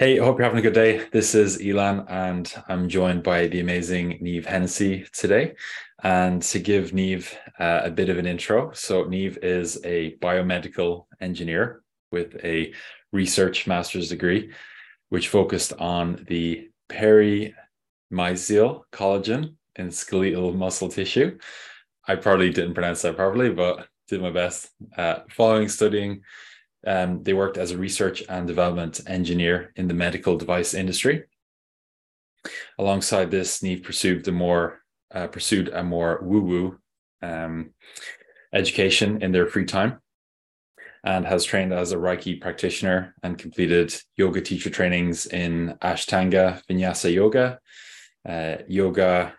Hey, I hope you're having a good day. This is Elan, and I'm joined by the amazing Niamh Hennessy today. And to give Niamh uh, a bit of an intro, so Niamh is a biomedical engineer with a research master's degree, which focused on the perimysial collagen in skeletal muscle tissue. I probably didn't pronounce that properly, but did my best. Uh, following studying um, they worked as a research and development engineer in the medical device industry. Alongside this, Niamh pursued the more uh, pursued a more woo-woo um, education in their free time, and has trained as a Reiki practitioner and completed yoga teacher trainings in Ashtanga Vinyasa Yoga, uh, yoga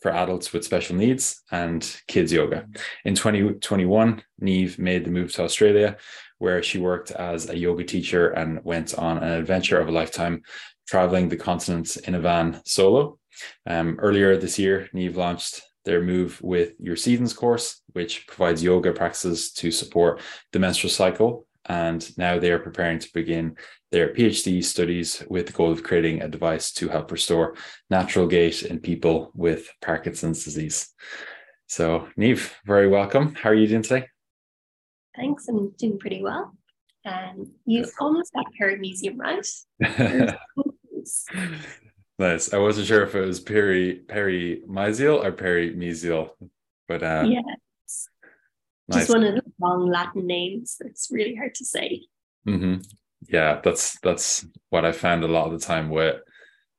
for adults with special needs, and kids yoga. In 2021, Niamh made the move to Australia, where she worked as a yoga teacher and went on an adventure of a lifetime, traveling the continents in a van solo. Um, earlier this year, Niamh launched their Move with Your Seasons course, which provides yoga practices to support the menstrual cycle. And now they are preparing to begin their PhD studies with the goal of creating a device to help restore natural gait in people with Parkinson's disease. So, Niamh, very welcome. How are you doing today? Thanks, I'm doing pretty well. And you almost got perimysium right. nice. I wasn't sure if it was peri perimysial or perimesial, but uh, yeah, nice. just one of the long Latin names. It's really hard to say. Mm-hmm. Yeah, that's that's what I found a lot of the time with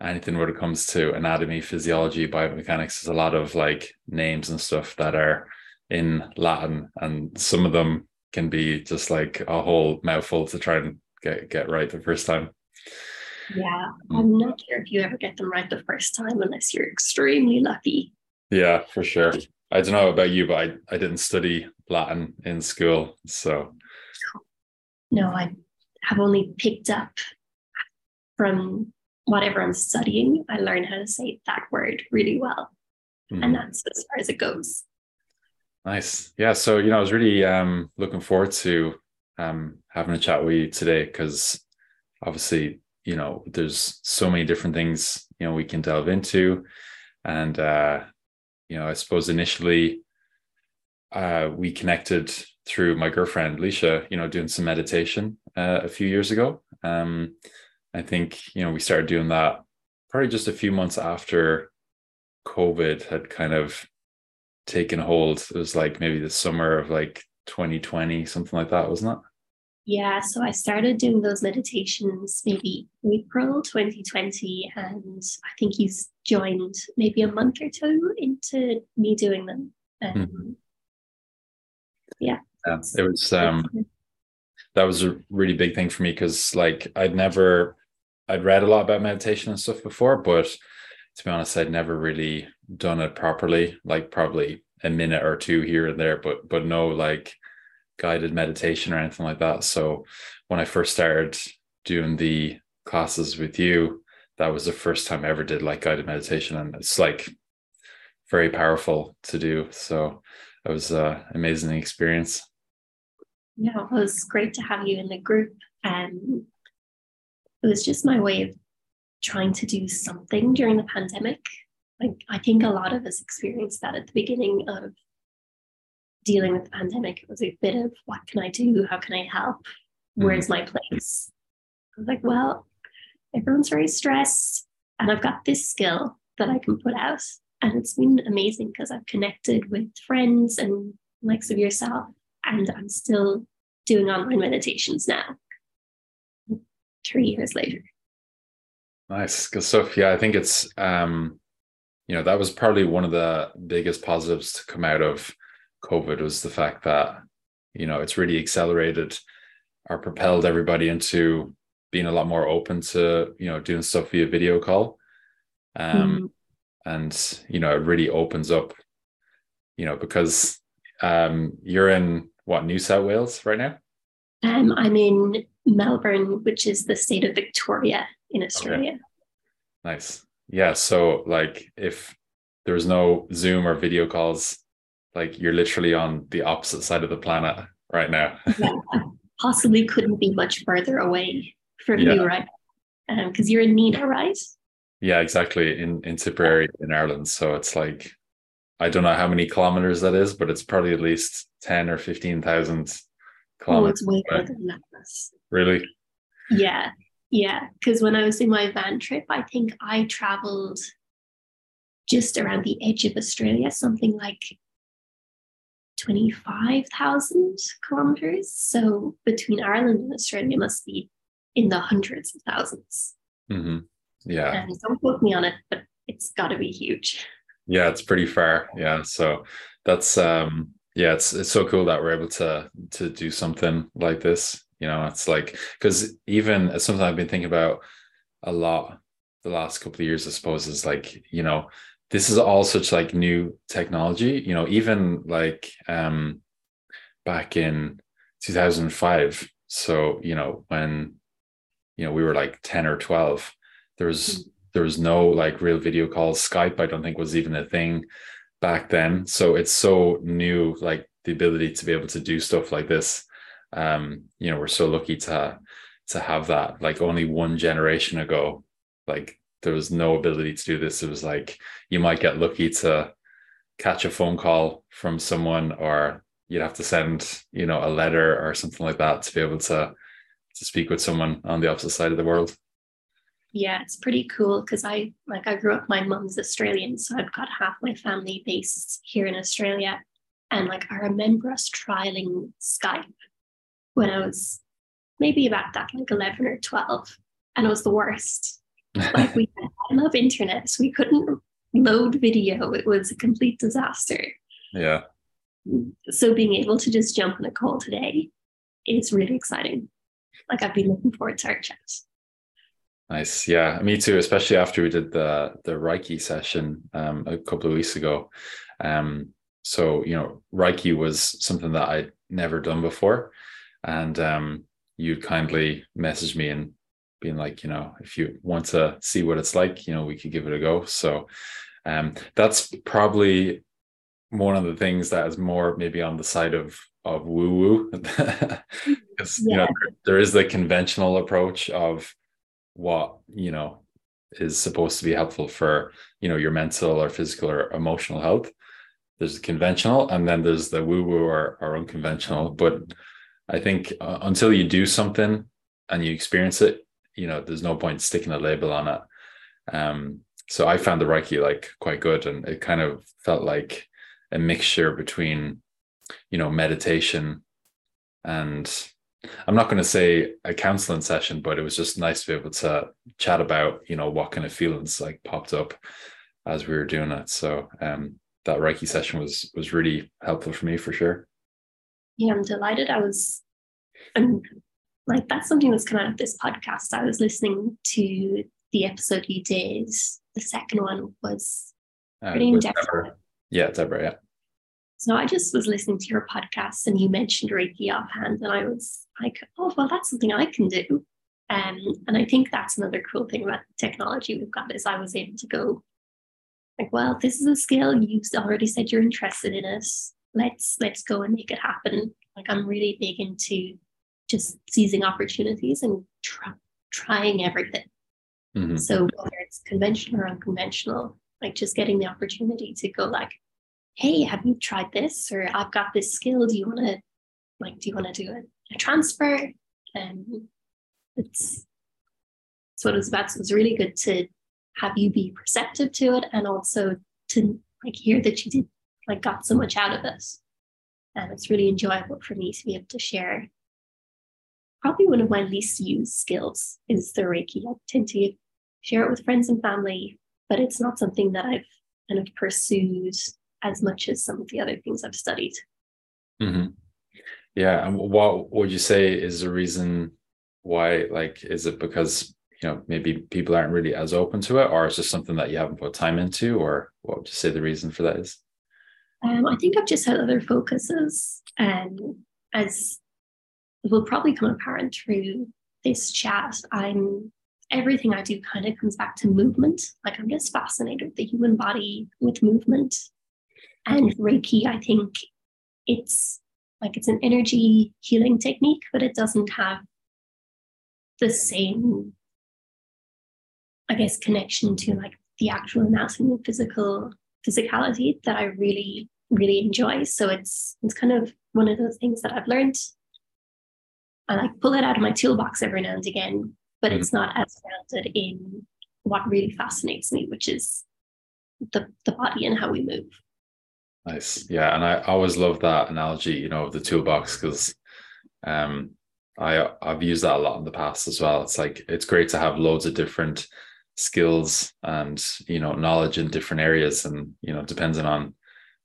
anything when it comes to anatomy, physiology, biomechanics. There's a lot of like names and stuff that are in Latin, and some of them can be just like a whole mouthful to try and get get right the first time. Yeah, mm. I'm not sure if you ever get them right the first time unless you're extremely lucky. Yeah, for sure. I don't know about you, but I, I didn't study Latin in school. So no, I have only picked up from whatever I'm studying. I learn how to say that word really well. Mm. And that's as far as it goes. Nice. Yeah. So, you know, I was really um, looking forward to um, having a chat with you today because obviously, you know, there's so many different things, you know, we can delve into. And, uh, you know, I suppose initially uh, we connected through my girlfriend, Leisha, you know, doing some meditation uh, a few years ago. Um, I think, you know, we started doing that probably just a few months after COVID had kind of taken hold. It was like maybe the summer of like 2020, something like that, wasn't it? Yeah, so I started doing those meditations maybe April 2020, and I think he's joined maybe a month or two into me doing them. Um, mm-hmm. Yeah, yeah, it was. Um, that was a really big thing for me because, like, I'd never, I'd read a lot about meditation and stuff before, but to be honest, I'd never really done it properly, like probably a minute or two here and there, but but no like guided meditation or anything like that. So when I first started doing the classes with you, that was the first time I ever did like guided meditation, and it's like very powerful to do. So it was an amazing experience. Yeah, it was great to have you in the group. And it was just my way of trying to do something during the pandemic. Like I think a lot of us experienced that at the beginning of dealing with the pandemic. It was a bit of what can I do? How can I help? Where's mm-hmm. my place? I was like, well, everyone's very stressed, and I've got this skill that I can put out. And it's been amazing because I've connected with friends and likes of yourself, and I'm still doing online meditations now, three years later. Nice, good stuff. Yeah, I think it's um, you know, that was probably one of the biggest positives to come out of COVID was the fact that, you know, it's really accelerated or propelled everybody into being a lot more open to, you know, doing stuff via video call. Um, mm-hmm. and you know, it really opens up, you know, because um you're in what New South Wales right now? Um, I'm in Melbourne, which is the state of Victoria in Australia. Okay. Nice. Yeah. So like if there's no Zoom or video calls, like you're literally on the opposite side of the planet right now. yeah. Possibly couldn't be much further away from yeah. you right because um, you're in Nenagh, right? Yeah, exactly. In in Tipperary in Ireland. So it's like I don't know how many kilometers that is, but it's probably at least ten or fifteen thousand kilometers. Oh, it's way more than that. Really? Yeah, yeah. Because when I was in my van trip, I think I traveled just around the edge of Australia, something like 25,000 kilometers. So between Ireland and Australia must be in the hundreds of 1000s mm-hmm. Yeah. And don't quote me on it, but it's got to be huge. Yeah, it's pretty far. Yeah. So that's, um, yeah, it's, it's so cool that we're able to, to do something like this. You know, it's like, because even something I've been thinking about a lot the last couple of years, I suppose, is like, you know, this is all such like new technology you know even like um back in 2005 so you know when you know we were like 10 or 12 there was mm-hmm. there was no like real video calls skype i don't think was even a thing back then. So it's so new like the ability to be able to do stuff like this um you know we're so lucky to to have that like only one generation ago like there was no ability to do this. It was like you might get lucky to catch a phone call from someone, or you'd have to send, you know, a letter or something like that to be able to to speak with someone on the opposite side of the world. Yeah, it's pretty cool because I like I grew up. My mum's Australian, so I've got half my family based here in Australia, and like I remember us trialing Skype when I was maybe about that like eleven or twelve, and it was the worst like we I love internet, so we couldn't load video. It was a complete disaster. Yeah. So being able to just jump on a call today is really exciting. Like I've been looking forward to our chat. Nice. Yeah, me too, especially after we did the the Reiki session um, a couple of weeks ago. Um, so you know, Reiki was something that I'd never done before. And um, you kindly message me and being like, you know, if you want to see what it's like, you know, we could give it a go. So um, that's probably one of the things that is more maybe on the side of of woo woo, because yeah. you know there is the conventional approach of what you know is supposed to be helpful for you know your mental or physical or emotional health. There's the conventional, and then there's the woo woo or, or unconventional. But I think uh, until you do something and you experience it, you know there's no point sticking a label on it. Um so i found the reiki like quite good and it kind of felt like a mixture between you know meditation and i'm not going to say a counseling session but it was just nice to be able to chat about you know what kind of feelings like popped up as we were doing it. So um that reiki session was was really helpful for me for sure yeah i'm delighted i was i'm like that's something that's come out of this podcast. I was listening to the episode you did. The second one was uh, pretty in depth. Yeah, Deborah. Yeah. So I just was listening to your podcast and you mentioned Reiki offhand, and I was like, oh, well, that's something I can do. Um, and I think that's another cool thing about the technology we've got is I was able to go, like, well, this is a skill. You've already said you're interested in it. Let's let's go and make it happen. Like I'm really big into just seizing opportunities and try, trying everything. Mm-hmm. So whether it's conventional or unconventional, like just getting the opportunity to go like, hey, have you tried this? Or I've got this skill. Do you want to like, do you want to do a, a transfer? And it's it's what it was about. So it's really good to have you be perceptive to it and also to like hear that you did like got so much out of this. And it's really enjoyable for me to be able to share probably one of my least used skills is the Reiki. I tend to share it with friends and family, but it's not something that I've kind of pursued as much as some of the other things I've studied. Mm-hmm. Yeah. And what would you say is the reason why? Like, is it because, you know, maybe people aren't really as open to it, or is just something that you haven't put time into, or what would you say the reason for that is? Um, I think I've just had other focuses. And as will probably come apparent through this chat. I'm everything I do kind of comes back to movement. Like I'm just fascinated with the human body with movement. And Reiki, I think it's like it's an energy healing technique, but it doesn't have the same I guess, connection to like the actual anatomy and physical physicality that I really, really enjoy. So it's it's kind of one of those things that I've learned. And I like pull it out of my toolbox every now and again, but mm-hmm. it's not as grounded in what really fascinates me, which is the the body and how we move. Nice. Yeah. And I always love that analogy, you know, of the toolbox because um I I've used that a lot in the past as well. It's like it's great to have loads of different skills and you know knowledge in different areas and you know depending on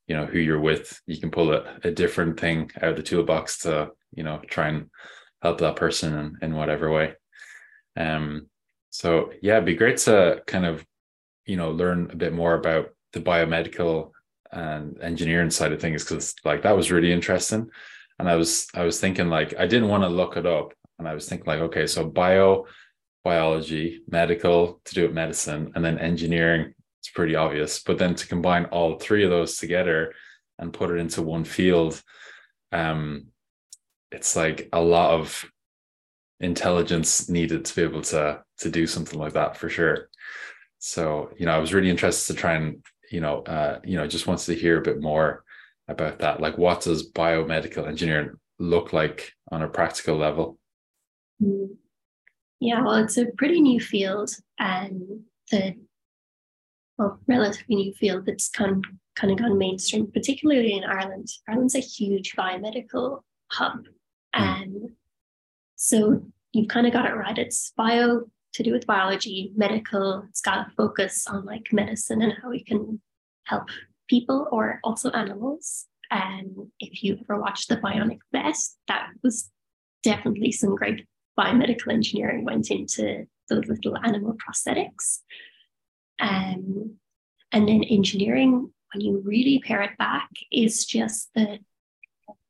you know who you're with you can pull a, a different thing out of the toolbox to you know try and help that person in, in whatever way. Um so yeah it'd be great to kind of you know learn a bit more about the biomedical and engineering side of things because like that was really interesting. And i was i was thinking like i didn't want to look it up. And i was thinking like okay so bio biology medical to do with medicine and then engineering it's pretty obvious but then to combine all three of those together and put it into one field um it's like a lot of intelligence needed to be able to to do something like that for sure so you know i was really interested to try and you know, uh, you know, just wants to hear a bit more about that. Like, what does biomedical engineering look like on a practical level? Hmm. Yeah, well, it's a pretty new field, and the well, relatively new field that's kind kind of gone mainstream, particularly in Ireland. Ireland's a huge biomedical hub, mm. and so you've kind of got it right. It's bio to do with biology, medical. It's got a focus on like medicine and how we can help people or also animals. And if you ever watched the Bionic Vet, that was definitely some great biomedical engineering went into those little animal prosthetics. Um, and then engineering, when you really pare it back, is just the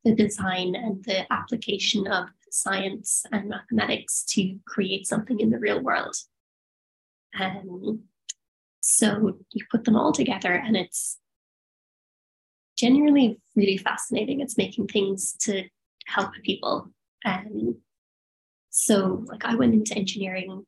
the design and the application of science and mathematics to create something in the real world. Um, so you put them all together, and it's genuinely really fascinating. It's making things to help people. Um, so, like, I went into engineering.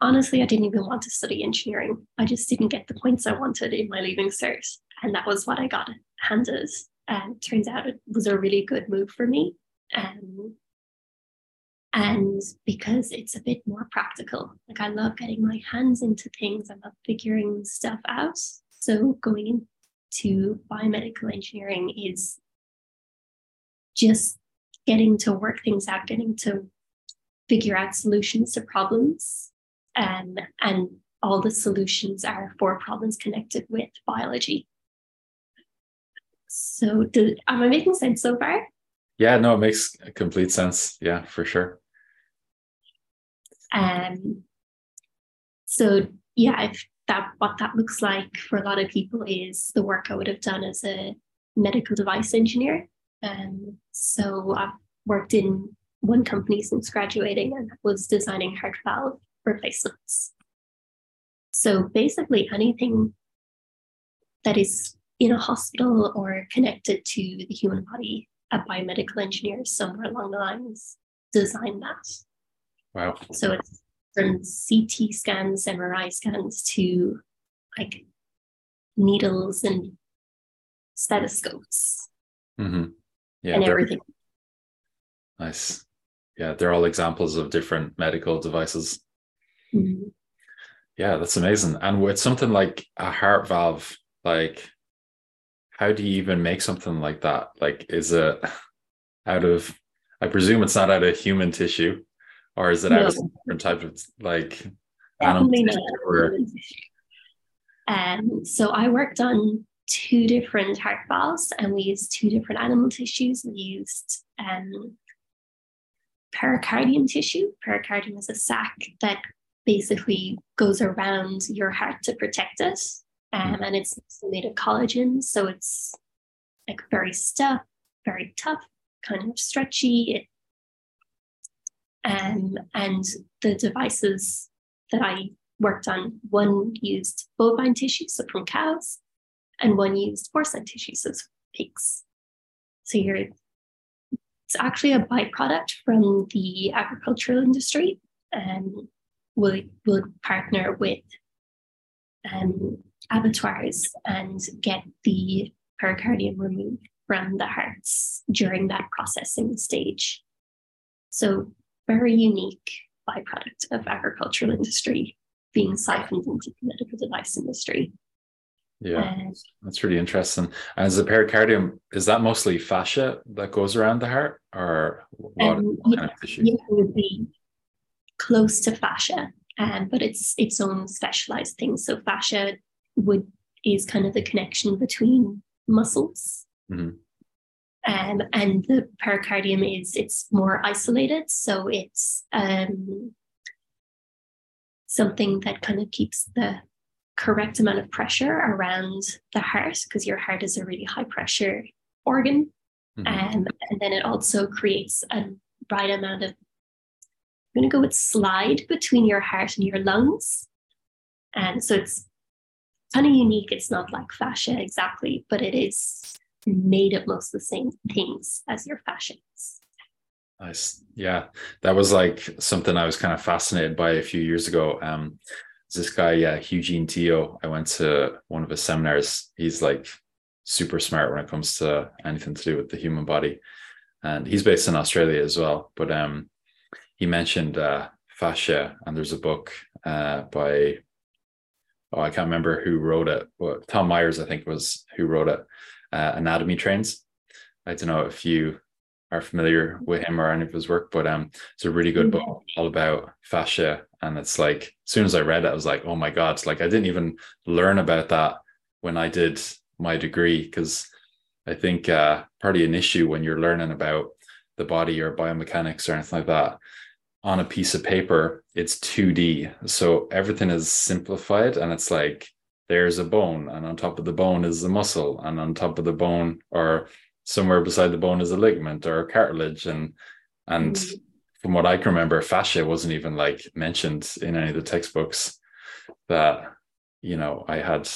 Honestly, I didn't even want to study engineering. I just didn't get the points I wanted in my leaving cert. And that was what I got handed. And turns out it was a really good move for me. Um, and because it's a bit more practical. Like I love getting my hands into things, I love figuring stuff out. So going into biomedical engineering is just getting to work things out, getting to figure out solutions to problems. Um, and all the solutions are for problems connected with biology. So, do, am I making sense so far? Yeah, no, it makes complete sense. Yeah, for sure. Um, so yeah, if that what that looks like for a lot of people is the work I would have done as a medical device engineer. Um, so I've worked in one company since graduating and was designing heart valve replacements. So basically anything that is in a hospital or connected to the human body, a biomedical engineer somewhere along the lines design that. Wow. So it's from CT scans, MRI scans to like needles and stethoscopes. Mm-hmm. Yeah, and everything. Nice. Yeah, they're all examples of different medical devices. Mm-hmm. Yeah, that's amazing. And with something like a heart valve, like how do you even make something like that? Like, is it out of, I presume it's not out of human tissue or is it no. out of some different type of like Definitely not. Or... Um, so I worked on two different heart valves and we used two different animal tissues. We used um, pericardium tissue. Pericardium is a sac that basically goes around your heart to protect it. Um, hmm. and it's made of collagen. So it's like very stiff, very tough, kind of stretchy. It um, and the devices that I worked on, one used bovine tissue, so from cows, and one used porcine tissue, so pigs. So you're it's actually a byproduct from the agricultural industry. And would would partner with um, abattoirs and get the pericardium removed from the hearts during that processing stage. So very unique byproduct of agricultural industry being siphoned into the medical device industry. Yeah, that's really interesting. And is the pericardium is that mostly fascia that goes around the heart, or what um, kind of tissue? Yeah, it would be close to fascia, um, but it's its own specialized thing. So fascia would is kind of the connection between muscles, mm-hmm. um, and the pericardium is it's more isolated. So it's um, something that kind of keeps the correct amount of pressure around the heart because your heart is a really high pressure organ. Mm-hmm. Um, and then it also creates a right amount of, I'm going to go with slide between your heart and your lungs. And so it's kind of unique. It's not like fascia exactly, but it is made of most of the same things as your fascia. Nice. Yeah. That was like something I was kind of fascinated by a few years ago. Um, this guy, yeah, Eugene Teo. I went to one of his seminars. He's like super smart when it comes to anything to do with the human body. And he's based in Australia as well. But um, he mentioned uh, fascia, and there's a book uh, by, oh, I can't remember who wrote it, but Tom Myers, I think, was who wrote it, uh, Anatomy Trains. I don't know if you are familiar with him or any of his work, but um, it's a really good book mm-hmm. all about fascia. And it's like, as soon as I read it, I was like, oh my God, like I didn't even learn about that when I did my degree. Because I think uh, part of an issue when you're learning about the body or biomechanics or anything like that on a piece of paper, it's 2D. So everything is simplified and it's like, there's a bone, and on top of the bone is a muscle, and on top of the bone, or somewhere beside the bone is a ligament or a cartilage and and mm. from what i can remember fascia wasn't even like mentioned in any of the textbooks that you know i had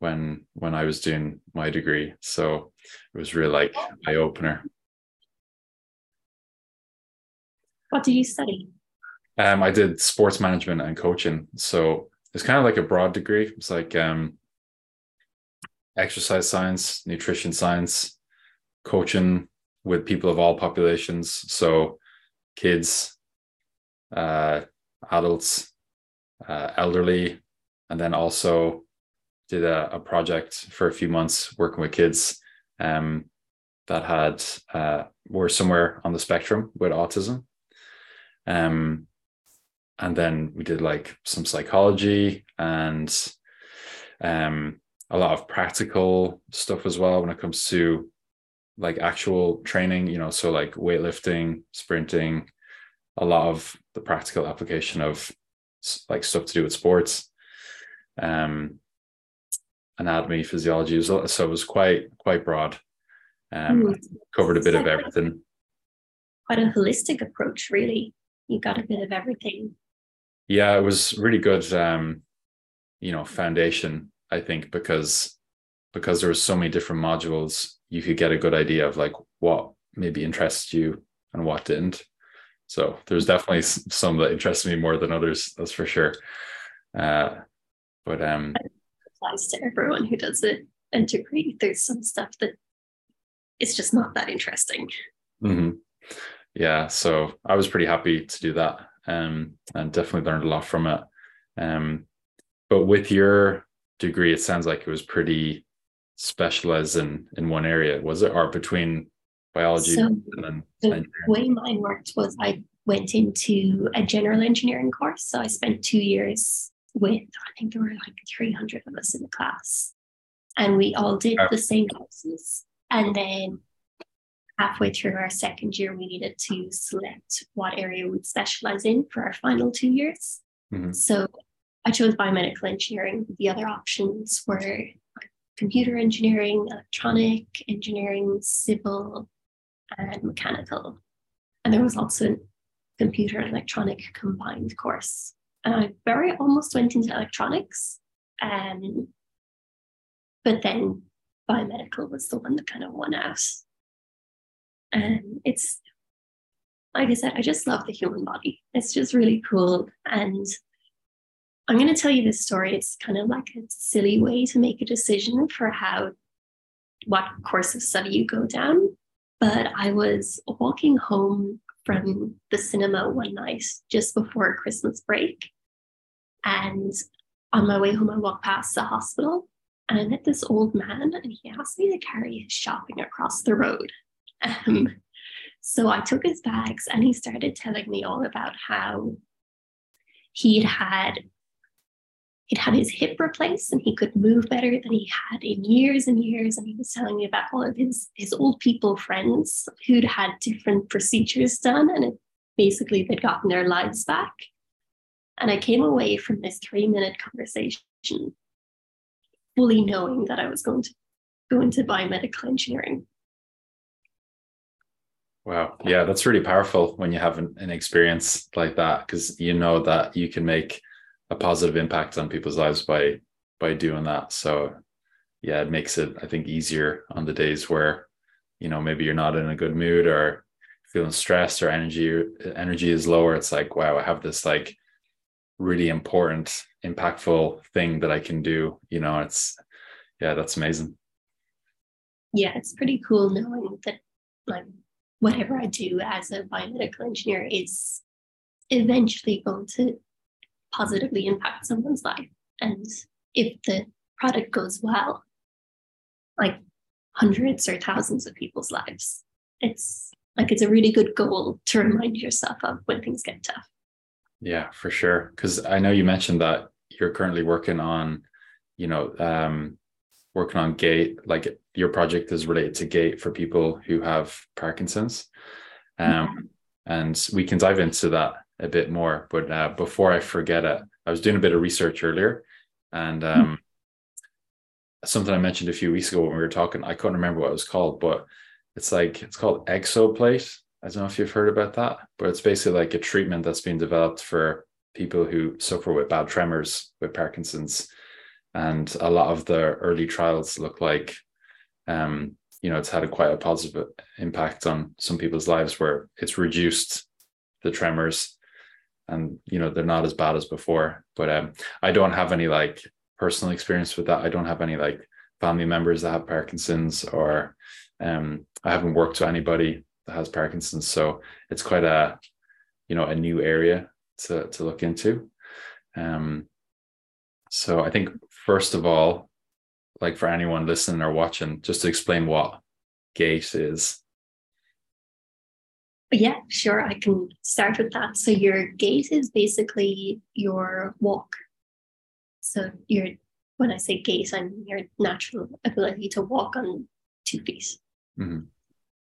when when i was doing my degree so it was really like eye opener what did you study um i did sports management and coaching so it's kind of like a broad degree it's like um exercise science nutrition science coaching with people of all populations. So kids, uh, adults, uh, elderly, and then also did a, a, project for a few months working with kids um, that had uh, were somewhere on the spectrum with autism. Um, and then we did like some psychology and um, a lot of practical stuff as well when it comes to like actual training, you know, so like weightlifting, sprinting, a lot of the practical application of like stuff to do with sports, um, anatomy, physiology. So it was quite quite broad. Um, mm. covered a bit of everything. Quite a holistic approach, really. You got a bit of everything. Yeah, it was really good. Um, you know, foundation. I think because because there was so many different modules you could get a good idea of like what maybe interests you and what didn't. So there's definitely some that interest me more than others. That's for sure. Uh, but um, it applies to everyone who does it and degree. There's some stuff that it's just not that interesting. Mm-hmm. Yeah, so I was pretty happy to do that, um, and definitely learned a lot from it. Um, but with your degree, it sounds like it was pretty specialized in in one area. Was it or between biology so and then the way mine worked was i went into a general engineering course. So i spent two years with i think there were like 300 of us in the class. And we all did the same courses. And then halfway through our second year we needed to select what area we'd specialize in for our final two years mm-hmm. so i chose biomedical engineering the other options were computer engineering, electronic engineering, civil, and mechanical. And there was also a computer and electronic combined course. And I very almost went into electronics. Um, but then biomedical was the one that kind of won out. And it's, like I said, I just love the human body. It's just really cool. And I'm going to tell you this story. It's kind of like a silly way to make a decision for how, what course of study you go down. But I was walking home from the cinema one night just before Christmas break. And on my way home, I walked past the hospital and I met this old man and he asked me to carry his shopping across the road. Um, so I took his bags and he started telling me all about how he'd had he'd had his hip replaced and he could move better than he had in years and years. And he was telling me about all of his, his old people friends who'd had different procedures done and it, basically they'd gotten their lives back. And I came away from this three minute conversation fully knowing that I was going to go into biomedical engineering. Wow. Yeah, that's really powerful when you have an, an experience like that because you know that you can make a positive impact on people's lives by by doing that. So yeah, it makes it I think easier on the days where you know maybe you're not in a good mood or feeling stressed or energy energy is lower. It's like wow, I have this like really important, impactful thing that I can do. You know, it's yeah, that's amazing. Yeah, it's pretty cool knowing that like whatever I do as a biomedical engineer is eventually going to positively impact someone's life. And if the product goes well, like hundreds or thousands of people's lives, it's like it's a really good goal to remind yourself of when things get tough. Yeah, for sure. Because I know you mentioned that you're currently working on, you know, um, working on gait. Like your project is related to gait for people who have Parkinson's, um, and we can dive into that a bit more. But uh, before I forget it, I was doing a bit of research earlier, and um, mm-hmm. something I mentioned a few weeks ago when we were talking. I couldn't remember what it was called, but it's like it's called Exablate. I don't know if you've heard about that, but it's basically like a treatment that's been developed for people who suffer with bad tremors with Parkinson's, and a lot of the early trials look like um, you know it's had a quite a positive impact on some people's lives where it's reduced the tremors and you know they're not as bad as before. But um i don't have any like personal experience with that. I don't have any like family members that have parkinson's or um i haven't worked with anybody that has parkinson's. So it's quite a you know a new area to to look into. Um so i think first of all like for anyone listening or watching just to explain what gait is yeah, sure. I can start with that. So your gait is basically your walk. So your when I say gait, I mean your natural ability to walk on two feet. Mm-hmm.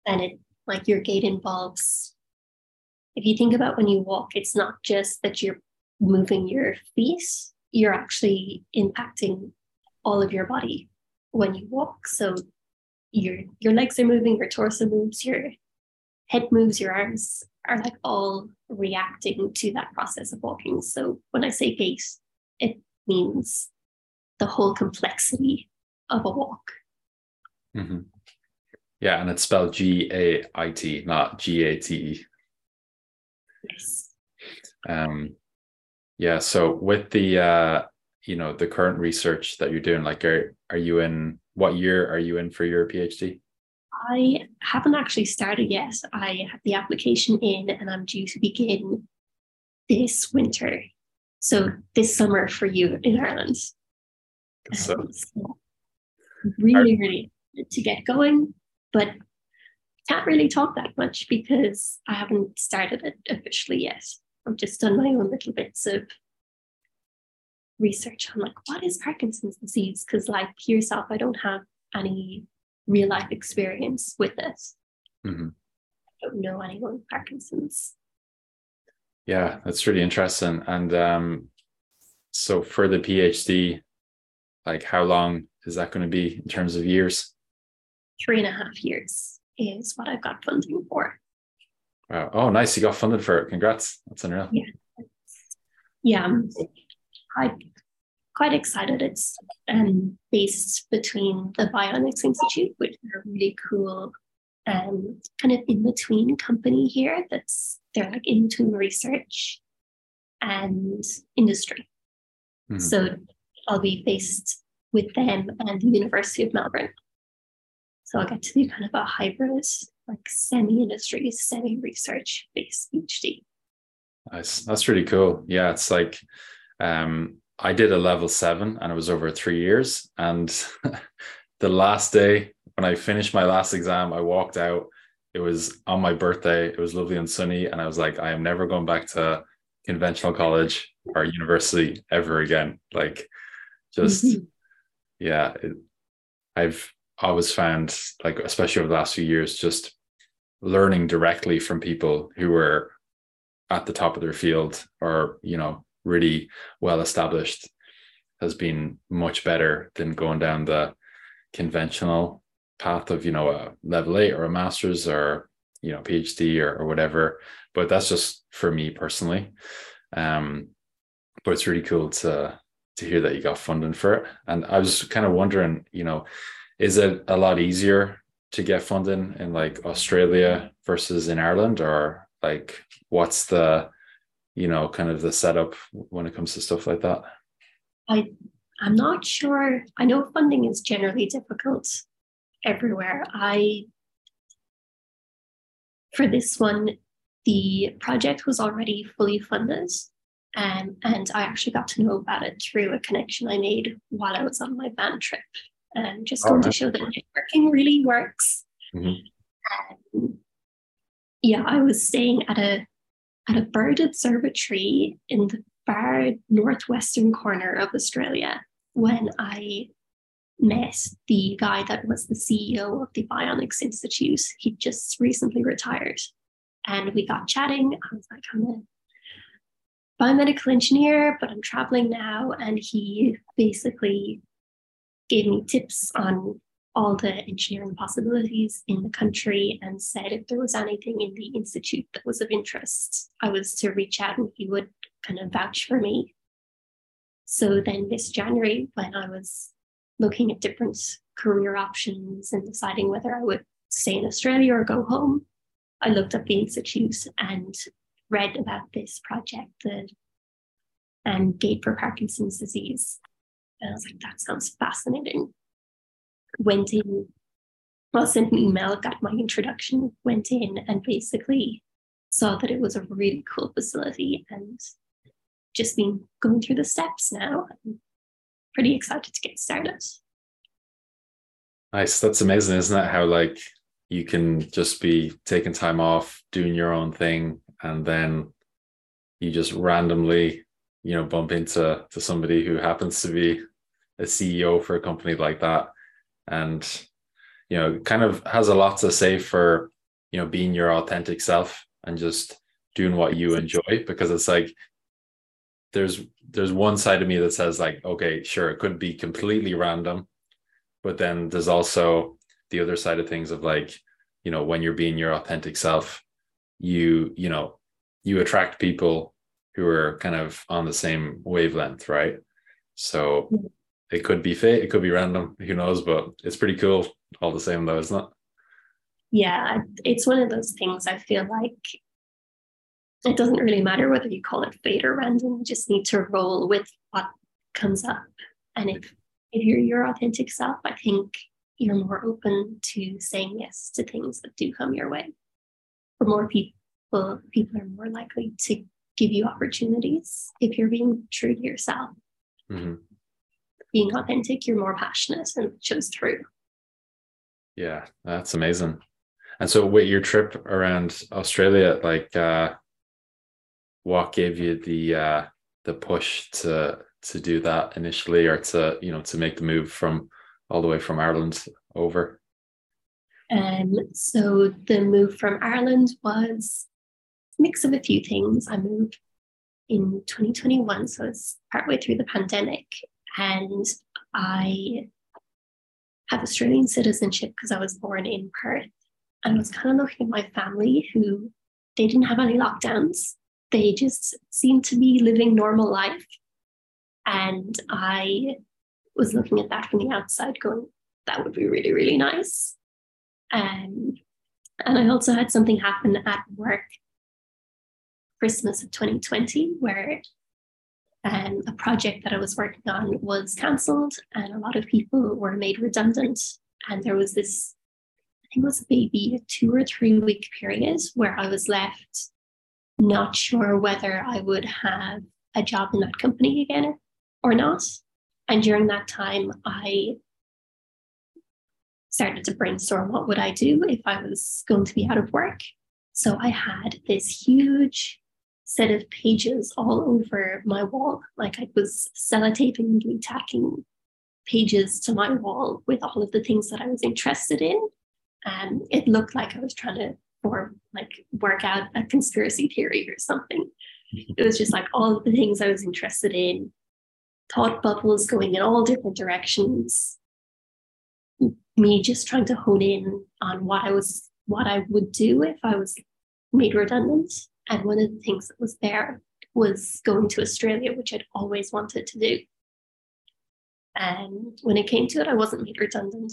And it like your gait involves if you think about when you walk, it's not just that you're moving your feet, you're actually impacting all of your body when you walk. So your your legs are moving, your torso moves, your head moves, your arms are like all reacting to that process of walking. So when I say gait, it means the whole complexity of a walk. Mm-hmm. Yeah, and it's spelled G A I T, not G A T E. Yes. Um, yeah. So with the uh, you know the current research that you're doing, like, are are you in what year are you in for your PhD? I haven't actually started yet. I have the application in and I'm due to begin this winter. So this summer for you in Ireland. So, um, so really, are, really to get going, but can't really talk that much because I haven't started it officially yet. I've just done my own little bits of research on like what is Parkinson's disease? Because like yourself, I don't have any real life experience with this. Mm-hmm. I don't know anyone with Parkinson's. Yeah, that's really interesting. And um, so for the PhD, like how long is that going to be in terms of years? Three and a half years is what I've got funding for. Wow. Oh, nice. You got funded for it. Congrats. That's unreal. Yeah. Yeah. I'm quite excited. It's um, based between the Bionics Institute, which is a really cool, um, kind of in between company here. That's they're like in between research and industry. Mm-hmm. So I'll be based with them and the University of Melbourne. So I'll get to do kind of a hybrid, like semi-industry, semi-research based PhD. Nice. That's really cool. Yeah, it's like um, I did a level seven and it was over three years. And the last day when I finished my last exam, I walked out. It was on my birthday. It was lovely and sunny. And I was like, I am never going back to conventional college or university ever again. Like, just, mm-hmm. yeah, it, I've always found, like, especially over the last few years, just learning directly from people who were at the top of their field or, you know, really well established has been much better than going down the conventional path of you know a level eight or a master's or you know phd or, or whatever. But that's just for me personally. Um but it's really cool to to hear that you got funding for it. And i was kind of wondering you know is it a lot easier to get funding in like australia versus in ireland? Or like what's the you know kind of the setup when it comes to stuff like that? I i'm not sure. I know funding is generally difficult everywhere. I for this one the project was already fully funded um, and i actually got to know about it through a connection i made while i was on my band trip and just going to show that networking really works mm-hmm. um, yeah i was staying at a at a bird observatory in the far northwestern corner of Australia when I met the guy that was the CEO of the Bionics Institute. He just recently retired. And we got chatting. I was like, I'm a biomedical engineer, but I'm traveling now. And he basically gave me tips on all the engineering possibilities in the country and said if there was anything in the institute that was of interest, I was to reach out and he would kind of vouch for me. So then this January, when I was looking at different career options and deciding whether I would stay in Australia or go home, I looked up the institute and read about this project, the um, Gait for Parkinson's disease. And I was like, that sounds fascinating went in, well, sent an email, got my introduction, went in and basically saw that it was a really cool facility and just been going through the steps now. I'm pretty excited to get started. Nice. That's amazing, isn't it? How like you can just be taking time off, doing your own thing, and then you just randomly, you know, bump into to somebody who happens to be a CEO for a company like that and you know kind of has a lot to say for you know being your authentic self and just doing what you enjoy because it's like there's there's one side of me that says like okay sure it could be completely random but then there's also the other side of things of like you know when you're being your authentic self you you know you attract people who are kind of on the same wavelength right? So mm-hmm. It could be fate, it could be random, who knows? But it's pretty cool all the same, though, isn't it? Yeah, it's one of those things I feel like it doesn't really matter whether you call it fate or random. You just need to roll with what comes up. And if if you're your authentic self, I think you're more open to saying yes to things that do come your way. For more people, people are more likely to give you opportunities if you're being true to yourself. Mm-hmm being authentic, you're more passionate and it shows through. Yeah, that's amazing. And so with your trip around Australia, like uh what gave you the uh the push to to do that initially or to, you know, to make the move from all the way from Ireland over? Um so the move from Ireland was a mix of a few things. I moved in 2021, so it's partway through the pandemic and I have Australian citizenship because I was born in Perth. And I was kind of looking at my family who they didn't have any lockdowns. They just seemed to be living normal life. And I was looking at that from the outside, going, that would be really, really nice. Um, and I also had something happen at work Christmas of 2020 where and a project that I was working on was cancelled, and a lot of people were made redundant. And there was this, I think it was maybe a two or three week period where I was left not sure whether I would have a job in that company again or not. And during that time, I started to brainstorm what would I do if I was going to be out of work. So I had this huge set of pages all over my wall. Like I was sellotaping and tacking pages to my wall with all of the things that I was interested in. And it looked like I was trying to form, like work out a conspiracy theory or something. It was just like all of the things I was interested in, thought bubbles going in all different directions. Me just trying to hone in on what I was, what I would do if I was made redundant. And one of the things that was there was going to Australia, which I'd always wanted to do. And when it came to it, I wasn't made redundant.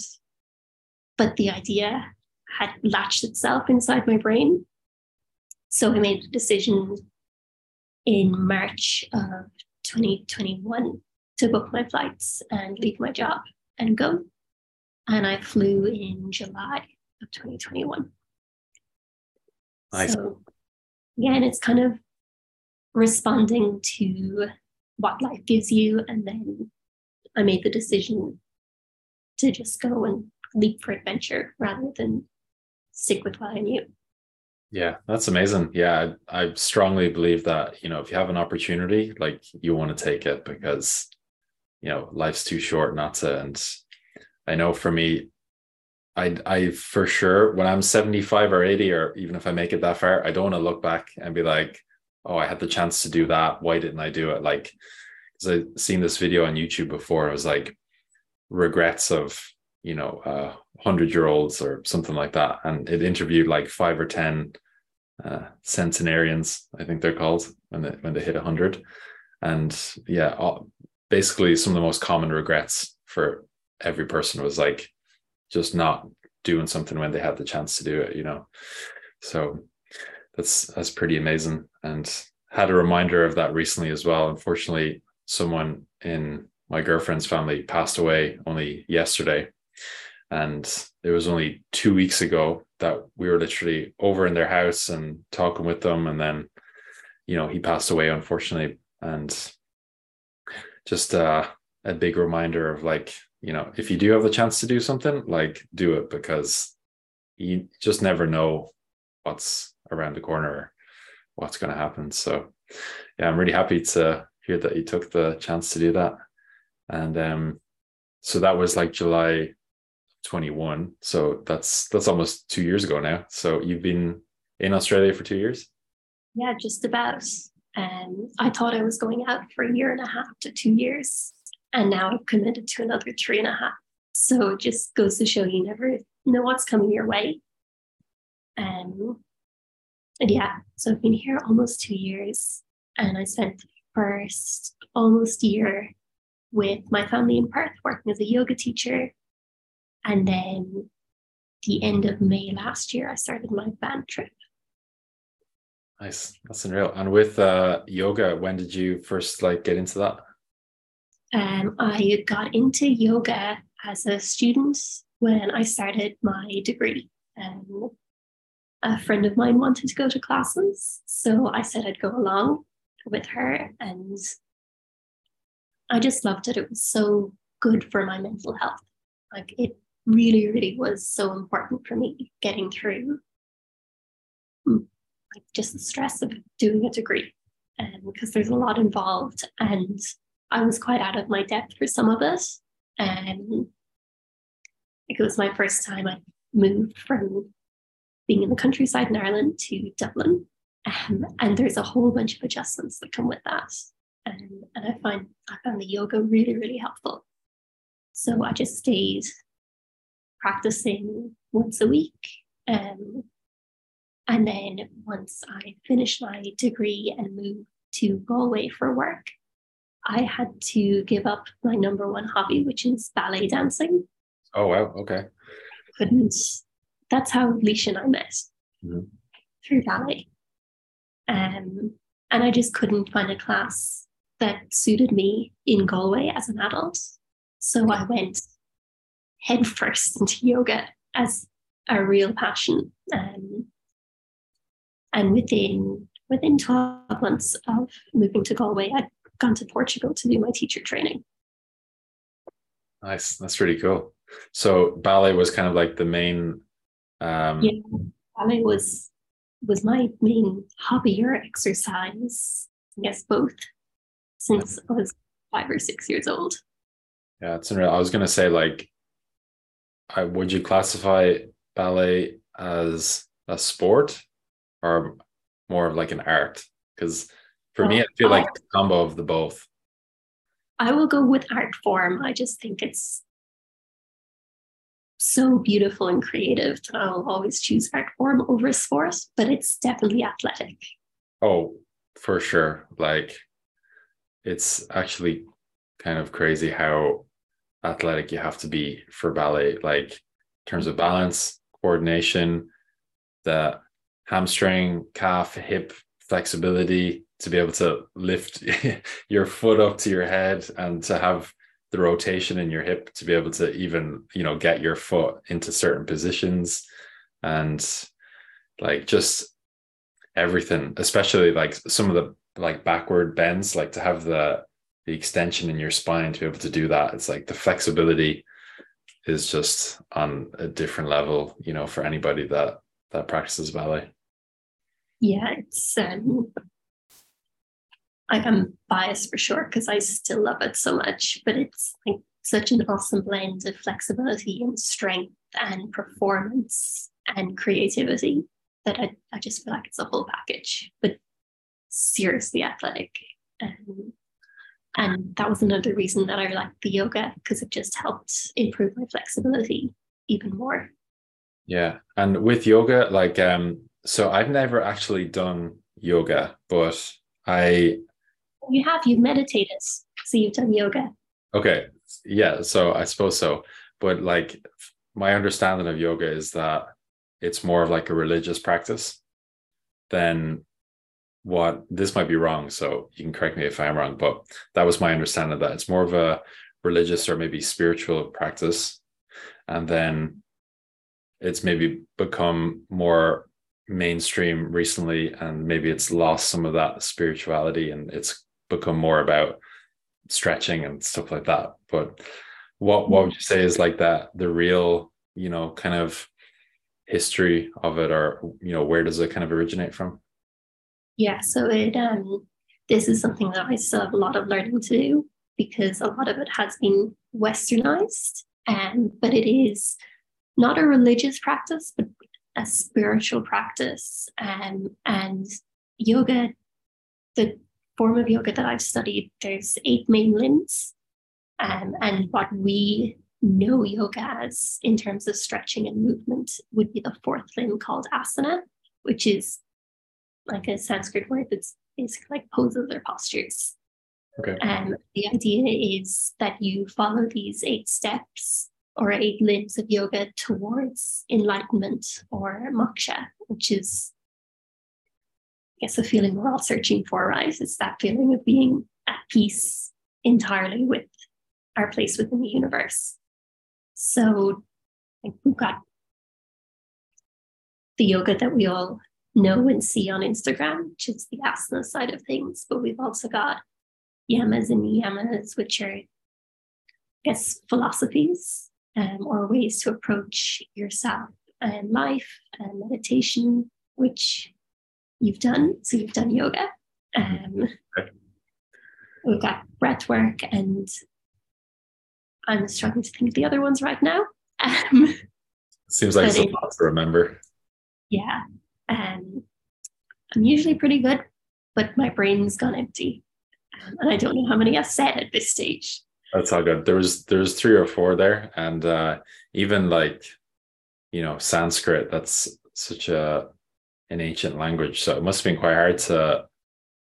But the idea had latched itself inside my brain. So I made a decision in March of 2021 to book my flights and leave my job and go. And I flew in July of 2021. Nice. So again, it's kind of responding to what life gives you. And then I made the decision to just go and leap for adventure rather than stick with what I knew. Yeah, that's amazing. Yeah, I, I strongly believe that, you know, if you have an opportunity, like you want to take it because, you know, life's too short not to. And I know for me, I I for sure when I'm 75 or 80 or even if I make it that far, I don't want to look back and be like, oh, I had the chance to do that. Why didn't I do it? Like, because I've seen this video on YouTube before. It was like regrets of you know uh hundred year olds or something like that, and it interviewed like five or ten uh, centenarians, I think they're called when they when they hit hundred, and yeah, all, basically some of the most common regrets for every person was like just not doing something when they had the chance to do it, you know. So that's that's pretty amazing. And had a reminder of that recently as well. Unfortunately, someone in my girlfriend's family passed away only yesterday. And it was only two weeks ago that we were literally over in their house and talking with them. And then, you know, he passed away, unfortunately. And just uh, a big reminder of like you know if you do have the chance to do something like do it because you just never know what's around the corner what's going to happen. So yeah i'm really happy to hear that you took the chance to do that. And um so that was like july 21 so that's that's almost two years ago now. So you've been in australia for two years? Yeah just about. And i thought i was going out for a year and a half to two years and now I've committed to another three and a half. So it just goes to show you never know what's coming your way. Um, and yeah, so I've been here almost two years, and I spent the first almost year with my family in Perth working as a yoga teacher. And then the end of May last year, I started my band trip. Nice. That's unreal. And with uh, yoga, when did you first like get into that? Um, I got into yoga as a student when I started my degree. Um, a friend of mine wanted to go to classes, so I said I'd go along with her, and I just loved it. It was so good for my mental health. Like it really, really was so important for me getting through hmm, like just the stress of doing a degree, um, because there's a lot involved and I was quite out of my depth for some of it. And it was my first time I moved from being in the countryside in Ireland to Dublin. Um, and there's a whole bunch of adjustments that come with that. Um, and I find I found the yoga really, really helpful. So I just stayed practicing once a week. Um, and then once I finished my degree and moved to Galway for work, I had to give up my number one hobby, which is ballet dancing. Oh wow! Okay. Couldn't. That's how Leisha and I met mm-hmm. through ballet, um, and I just couldn't find a class that suited me in Galway as an adult. So I went headfirst into yoga as a real passion. Um, and within within 12 months of moving to Galway, I'd gone to Portugal to do my teacher training. Nice. That's really cool. So ballet was kind of like the main um yeah, ballet was was my main hobby or exercise. I guess both since I was five or six years old. Yeah, it's unreal. I was gonna say like I, would you classify ballet as a sport or more of like an art? Because for me, I feel like a combo of the both. I will go with art form. I just think it's so beautiful and creative that I'll always choose art form over sport, but it's definitely athletic. Oh, for sure. Like it's actually kind of crazy how athletic you have to be for ballet, like in terms of balance, coordination, the hamstring, calf, hip flexibility to be able to lift your foot up to your head and to have the rotation in your hip to be able to even you know get your foot into certain positions. And like just everything especially like some of the like backward bends like to have the the extension in your spine to be able to do that it's like the flexibility is just on a different level you know for anybody that that practices ballet. Yeah it's um I, am biased for sure because I still love it so much, but it's like such an awesome blend of flexibility and strength and performance and creativity that I, I just feel like it's a whole package, but seriously athletic. Um, and that was another reason that I liked the yoga because it just helped improve my flexibility even more. Yeah. And with yoga, like, um, so I've never actually done yoga, but I you have, you've meditated. So you've done yoga. Okay. Yeah. So I suppose so. But like my understanding of yoga is that it's more of like a religious practice than what this might be wrong. So you can correct me if I'm wrong, but that was my understanding that it's more of a religious or maybe spiritual practice. And then it's maybe become more mainstream recently and maybe it's lost some of that spirituality and it's become more about stretching and stuff like that. But what what would you say is like that the real, you know, kind of history of it or you know, where does it kind of originate from? Yeah, so it um this is something that I still have a lot of learning to do because a lot of it has been westernized. Um, but it is not a religious practice, but a spiritual practice. Um, and yoga, the form of yoga that I've studied, there's eight main limbs. Um, and what we know yoga as in terms of stretching and movement would be the fourth limb called asana, which is like a Sanskrit word that's basically like poses or postures. Okay. Um, the idea is that you follow these eight steps or eight limbs of yoga towards enlightenment or moksha, which is guess the feeling we're all searching for, right? It's that feeling of being at peace entirely with our place within the universe. So we've got the yoga that we all know and see on Instagram, which is the asana side of things, but we've also got yamas and niyamas, which are, I guess, philosophies um, or ways to approach yourself and life and meditation, which you've done. So you've done yoga. Um, we've got breath work, and I'm struggling to think of the other ones right now. Um, Seems like it's a lot to remember. Yeah. Um, I'm usually pretty good, but my brain's gone empty. Um, and I don't know how many I've said at this stage. That's all good. There was there's three or four there, and uh, even like you know Sanskrit. That's such a an ancient language. So it must have been quite hard to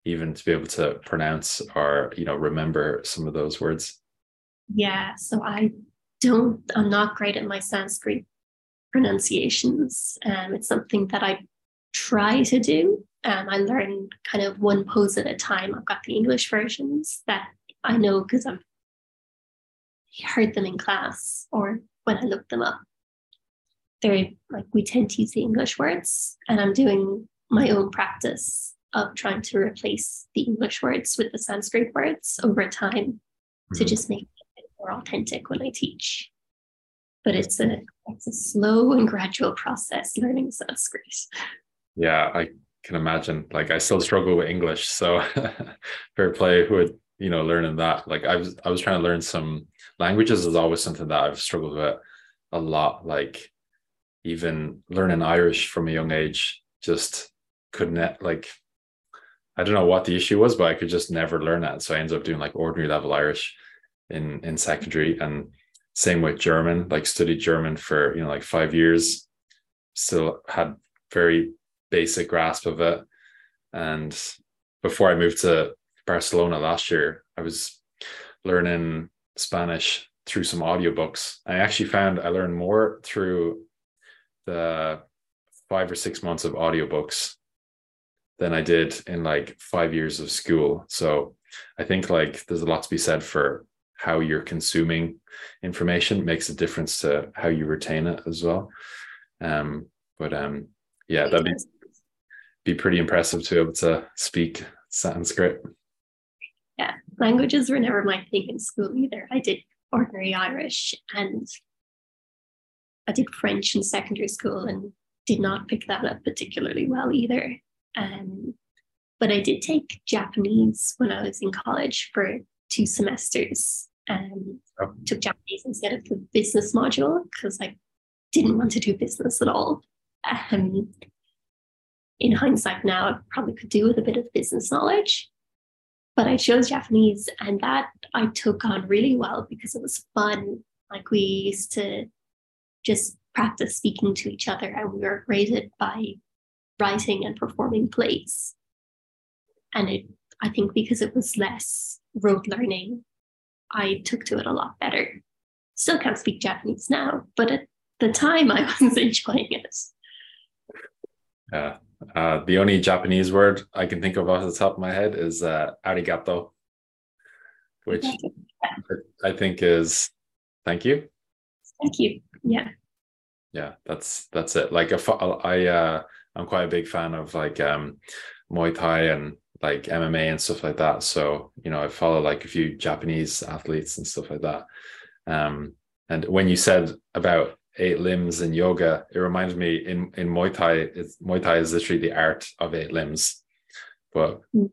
even to be able to pronounce or you know remember some of those words. Yeah, so I don't. I'm not great at my Sanskrit pronunciations. Um, it's something that I try to do. Um, I learn kind of one pose at a time. I've got the English versions that I know because I've heard them in class or when I look them up. They're like we tend to use the English words, and I'm doing my own practice of trying to replace the English words with the Sanskrit words over time mm-hmm. to just make it more authentic when I teach. But it's a it's a slow and gradual process learning Sanskrit. Yeah, I can imagine. Like I still struggle with English, so fair play who would you know learning that. Like I was I was trying to learn some languages is always something that I've struggled with a lot. Like even learning Irish from a young age, just couldn't like I don't know what the issue was, but I could just never learn that. So I ended up doing like ordinary level Irish in in secondary, and same with German. Like studied German for you know like five years, still had very basic grasp of it. And before I moved to Barcelona last year, I was learning Spanish through some audiobooks. I actually found I learned more through the five or six months of audiobooks than I did in like five years of school. So I think like there's a lot to be said for how you're consuming information it makes a difference to how you retain it as well. Um, but um, yeah, that'd be be pretty impressive to be able to speak Sanskrit. Yeah, languages were never my thing in school either. I did ordinary Irish and I did French in secondary school and did not pick that up particularly well either. Um, but I did take Japanese when I was in college for two semesters and oh. took Japanese instead of the business module because I didn't want to do business at all. Um, in hindsight now, I probably could do with a bit of business knowledge. But I chose Japanese and that I took on really well because it was fun. Like we used to just practice speaking to each other and we were graded by writing and performing plays. And it I think because it was less rote learning, I took to it a lot better. Still can't speak Japanese now, but at the time I was enjoying it. Yeah. Uh, the only Japanese word I can think of off the top of my head is uh, arigato, which I think is thank you. Thank you. Yeah. Yeah, that's that's it. Like I uh, I'm quite a big fan of like um, Muay Thai and like MMA and stuff like that. So you know, I follow like a few Japanese athletes and stuff like that. Um, and when you said about eight limbs in yoga, it reminds me in in Muay Thai. It's, Muay Thai is literally the art of eight limbs, but mm.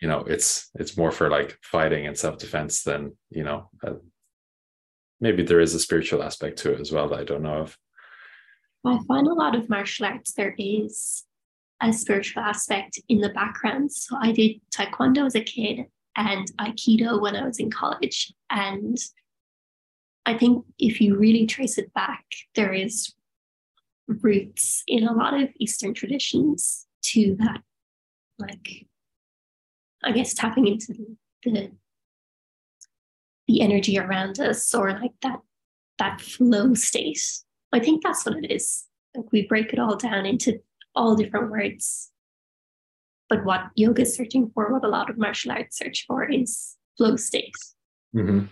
you know it's it's more for like fighting and self defense than you know. Uh, maybe there is a spiritual aspect to it as well that I don't know of. I find a lot of martial arts there is a spiritual aspect in the background. So I did taekwondo as a kid and aikido when I was in college, and I think if you really trace it back, there is roots in a lot of Eastern traditions to that, like, I guess tapping into the the energy around us or like that that flow state. I think that's what it is. Like we break it all down into all different words. But what yoga is searching for, what a lot of martial arts search for, is flow state. Mm-hmm.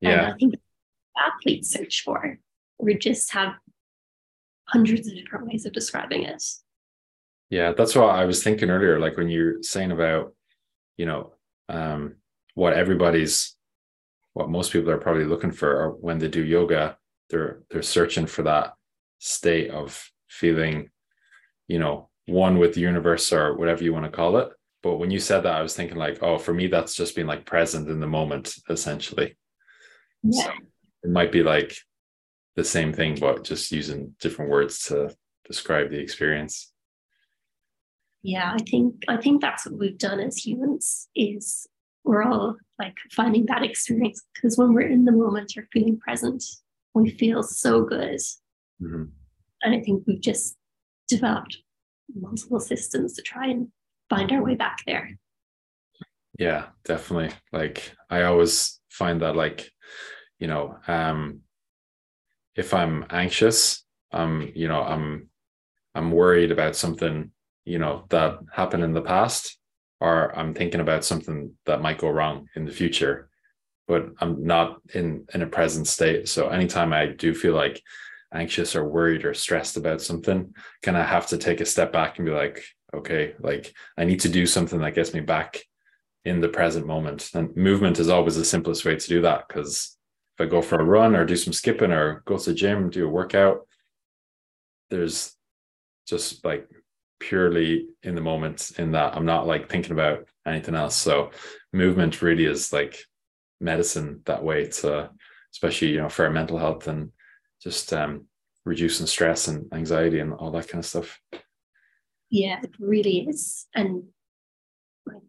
Yeah. And I think athletes search for. We just have hundreds of different ways of describing it. Yeah, that's what I was thinking earlier. Like when you're saying about, you know, um, what everybody's, what most people are probably looking for, or when they do yoga, they're they're searching for that state of feeling, you know, one with the universe or whatever you want to call it. But when you said that, I was thinking like, oh, for me, that's just being like present in the moment, essentially. Yeah. So it might be like the same thing, but just using different words to describe the experience. Yeah, I think I think that's what we've done as humans is we're all like finding that experience because when we're in the moment or feeling present, we feel so good. Mm-hmm. And I think we've just developed multiple systems to try and find our way back there. Yeah, definitely. Like I always find that like you know um if i'm anxious um you know i'm I'm worried about something, you know, that happened in the past, or I'm thinking about something that might go wrong in the future, but I'm not in in a present state. So anytime I do feel like anxious or worried or stressed about something, kind of have to take a step back and be like, okay, like I need to do something that gets me back in the present moment. And movement is always the simplest way to do that because if I go for a run or do some skipping or go to the gym, do a workout, there's just like purely in the moment in that I'm not like thinking about anything else. So movement really is like medicine that way to especially you know for our mental health and just um reducing stress and anxiety and all that kind of stuff. Yeah, it really is. And like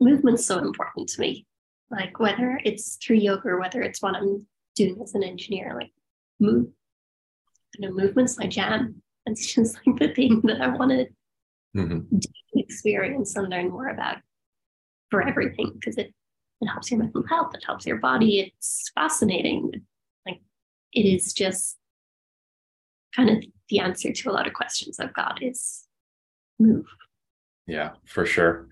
movement's so important to me. Like whether it's through yoga or whether it's what I'm doing as an engineer, like move you know, movement's my jam. It's just like the thing that I want to mm-hmm. experience and learn more about for everything because it it helps your mental health, it helps your body. It's fascinating. Like it is just kind of the answer to a lot of questions I've got is move. Yeah, for sure.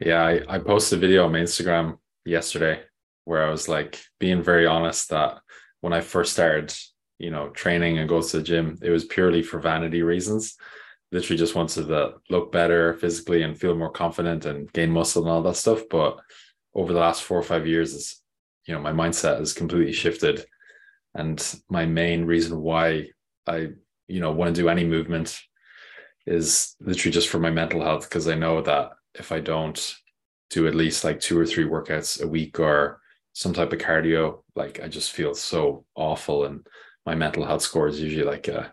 Yeah, I, I posted a video on my Instagram yesterday where I was like being very honest that when I first started, you know, training and go to the gym, it was purely for vanity reasons. Literally just wanted to uh, look better physically and feel more confident and gain muscle and all that stuff. But over the last four or five years, is you know, my mindset has completely shifted. And my main reason why I, you know, want to do any movement is literally just for my mental health because I know that if I don't do at least like two or three workouts a week or some type of cardio, like I just feel so awful and my mental health score is usually like a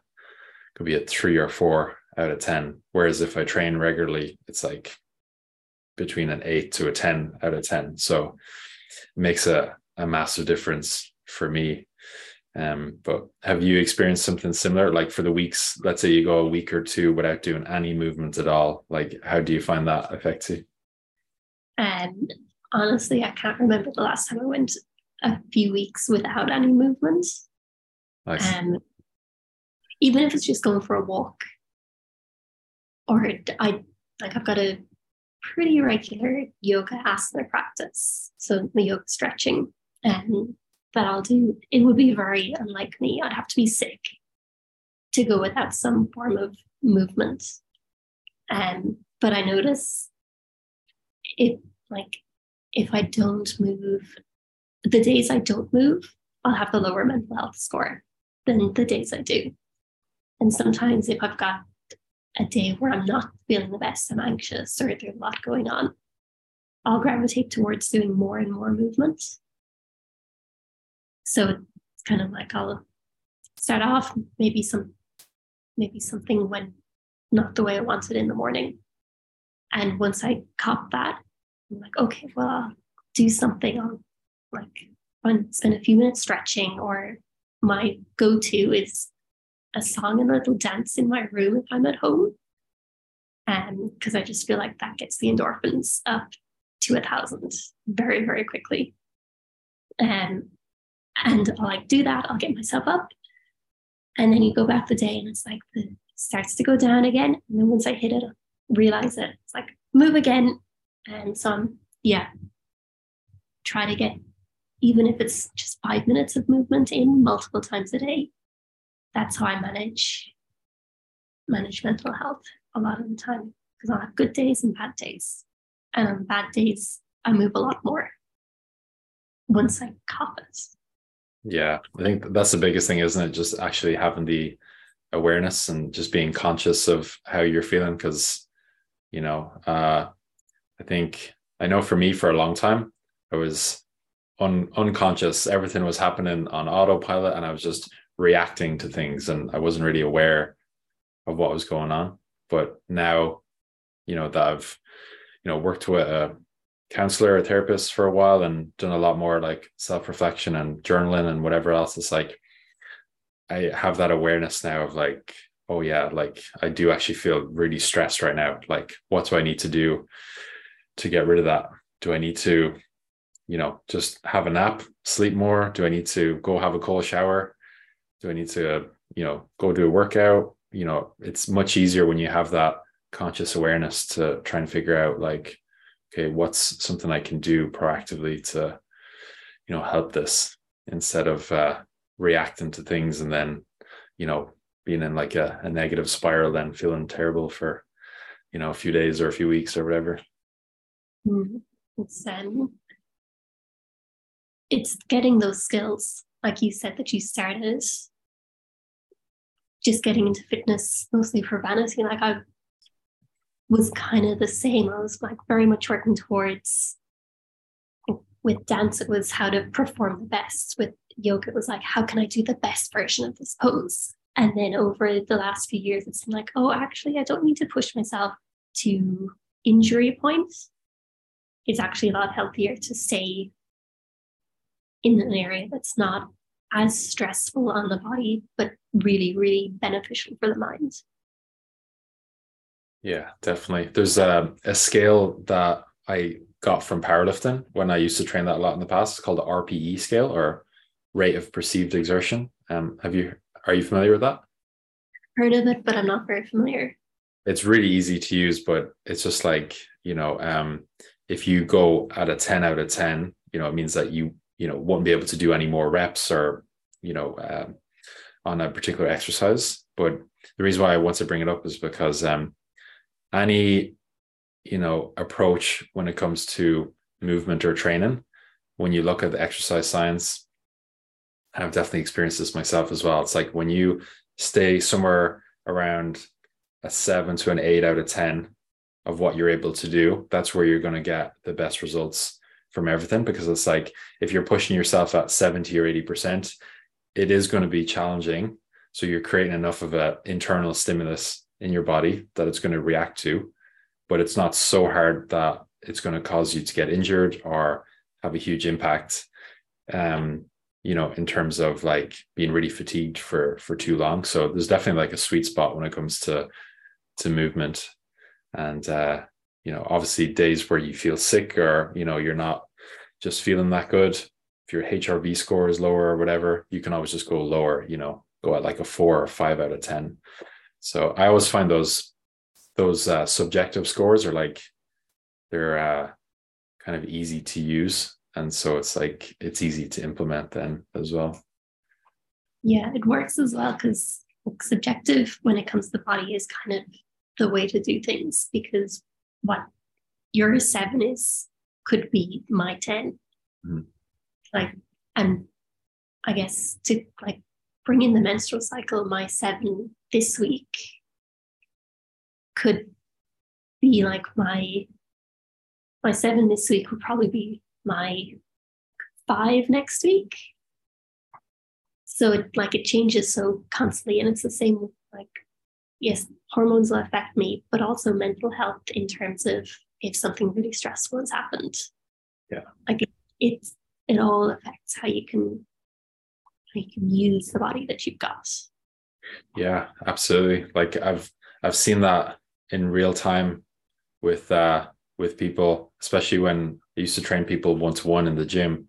could be a three or four out of ten. Whereas if I train regularly, it's like between an eight to a 10 out of 10. So it makes a, a massive difference for me. Um, but have you experienced something similar? Like for the weeks, let's say you go a week or two without doing any movement at all. Like how do you find that affects you? Um honestly, I can't remember the last time I went a few weeks without any movement. Nice. Um, even if it's just going for a walk, or I like I've got a pretty regular yoga asana practice, so the yoga stretching, um, that I'll do. It would be very unlike me. I'd have to be sick to go without some form of movement. Um, but I notice if like if I don't move, the days I don't move, I'll have the lower mental health score than the days I do. And sometimes if I've got a day where I'm not feeling the best, I'm anxious or there's a lot going on, I'll gravitate towards doing more and more movement. So it's kind of like I'll start off maybe some maybe something went not the way I wanted in the morning. And once I caught that, I'm like, okay, well, I'll do something. I'll like spend a few minutes stretching or my go-to is a song and a little dance in my room if I'm at home. And because um, I just feel like that gets the endorphins up to a thousand very, very quickly. Um, and I'll like do that, I'll get myself up. And then you go back the day and it's like the starts to go down again. And then once I hit it, I realize it. It's like move again. And so I'm yeah, try to get even if it's just five minutes of movement in multiple times a day. That's how I manage manage mental health a lot of the time because I have good days and bad days. And on bad days, I move a lot more once I it. Yeah, I think that's the biggest thing, isn't it? Just actually having the awareness and just being conscious of how you're feeling. Because, you know, uh, I think I know for me for a long time, I was un- unconscious. Everything was happening on autopilot, and I was just reacting to things, and I wasn't really aware of what was going on. But now, you know, that I've, you know, worked with a counselor, a therapist for a while, and done a lot more like self reflection and journaling and whatever else. It's like I have that awareness now of like, oh yeah, like I do actually feel really stressed right now. Like, what do I need to do to get rid of that? Do I need to you know, just have a nap, sleep more? Do I need to go have a cold shower? Do I need to, you know, go do a workout? you know it's much easier when you have that conscious awareness to try and figure out like okay what's something i can do proactively to you know help this instead of uh, reacting to things and then you know being in like a, a negative spiral then feeling terrible for you know a few days or a few weeks or whatever mm-hmm. it's um it's getting those skills like you said that you started just getting into fitness mostly for vanity like i was kind of the same. I was like very much working towards with dance it was how to perform the best. With yoga it was like how can i do the best version of this pose? And then over the last few years it's been like oh actually i don't need to push myself to injury point it's actually a lot healthier to stay in an area that's not as stressful on the body, but really, really beneficial for the mind. Yeah, definitely. There's a, a scale that I got from powerlifting when I used to train that a lot in the past. It's called the RPE scale or rate of perceived exertion. Um, have you are you familiar with that? Heard of it, but I'm not very familiar. It's really easy to use, but it's just like, you know, um, if you go at a 10 out of 10, you know, it means that you you know won't be able to do any more reps or you know um, on a particular exercise. But the reason why i want to bring it up is because um, any you know approach when it comes to movement or training when you look at the exercise science i've definitely experienced this myself as well. It's like when you stay somewhere around a seven to an eight out of ten of what you're able to do that's where you're going to get the best results from everything because it's like if you're pushing yourself at 70 or 80%, it is going to be challenging. So you're creating enough of an internal stimulus in your body that it's going to react to, but it's not so hard that it's going to cause you to get injured or have a huge impact. Um, you know, in terms of like being really fatigued for for too long. So there's definitely like a sweet spot when it comes to to movement. And uh you know, obviously days where you feel sick or, you know, you're not just feeling that good. If your HRV score is lower or whatever, you can always just go lower, you know, go at like a four or five out of 10. So I always find those, those uh, subjective scores are like, they're uh, kind of easy to use. And so it's like, it's easy to implement then as well. Yeah, it works as well because subjective when it comes to the body is kind of the way to do things because what your seven is could be my 10 mm-hmm. like and i guess to like bring in the menstrual cycle my seven this week could be like my my seven this week would probably be my five next week so it like it changes so constantly and it's the same like yes, hormones will affect me, but also mental health in terms of if something really stressful has happened. Yeah. Like it, it's it all affects how you can how you can use the body that you've got. Yeah, absolutely. Like I've I've seen that in real time with uh with people, especially when I used to train people one to one in the gym.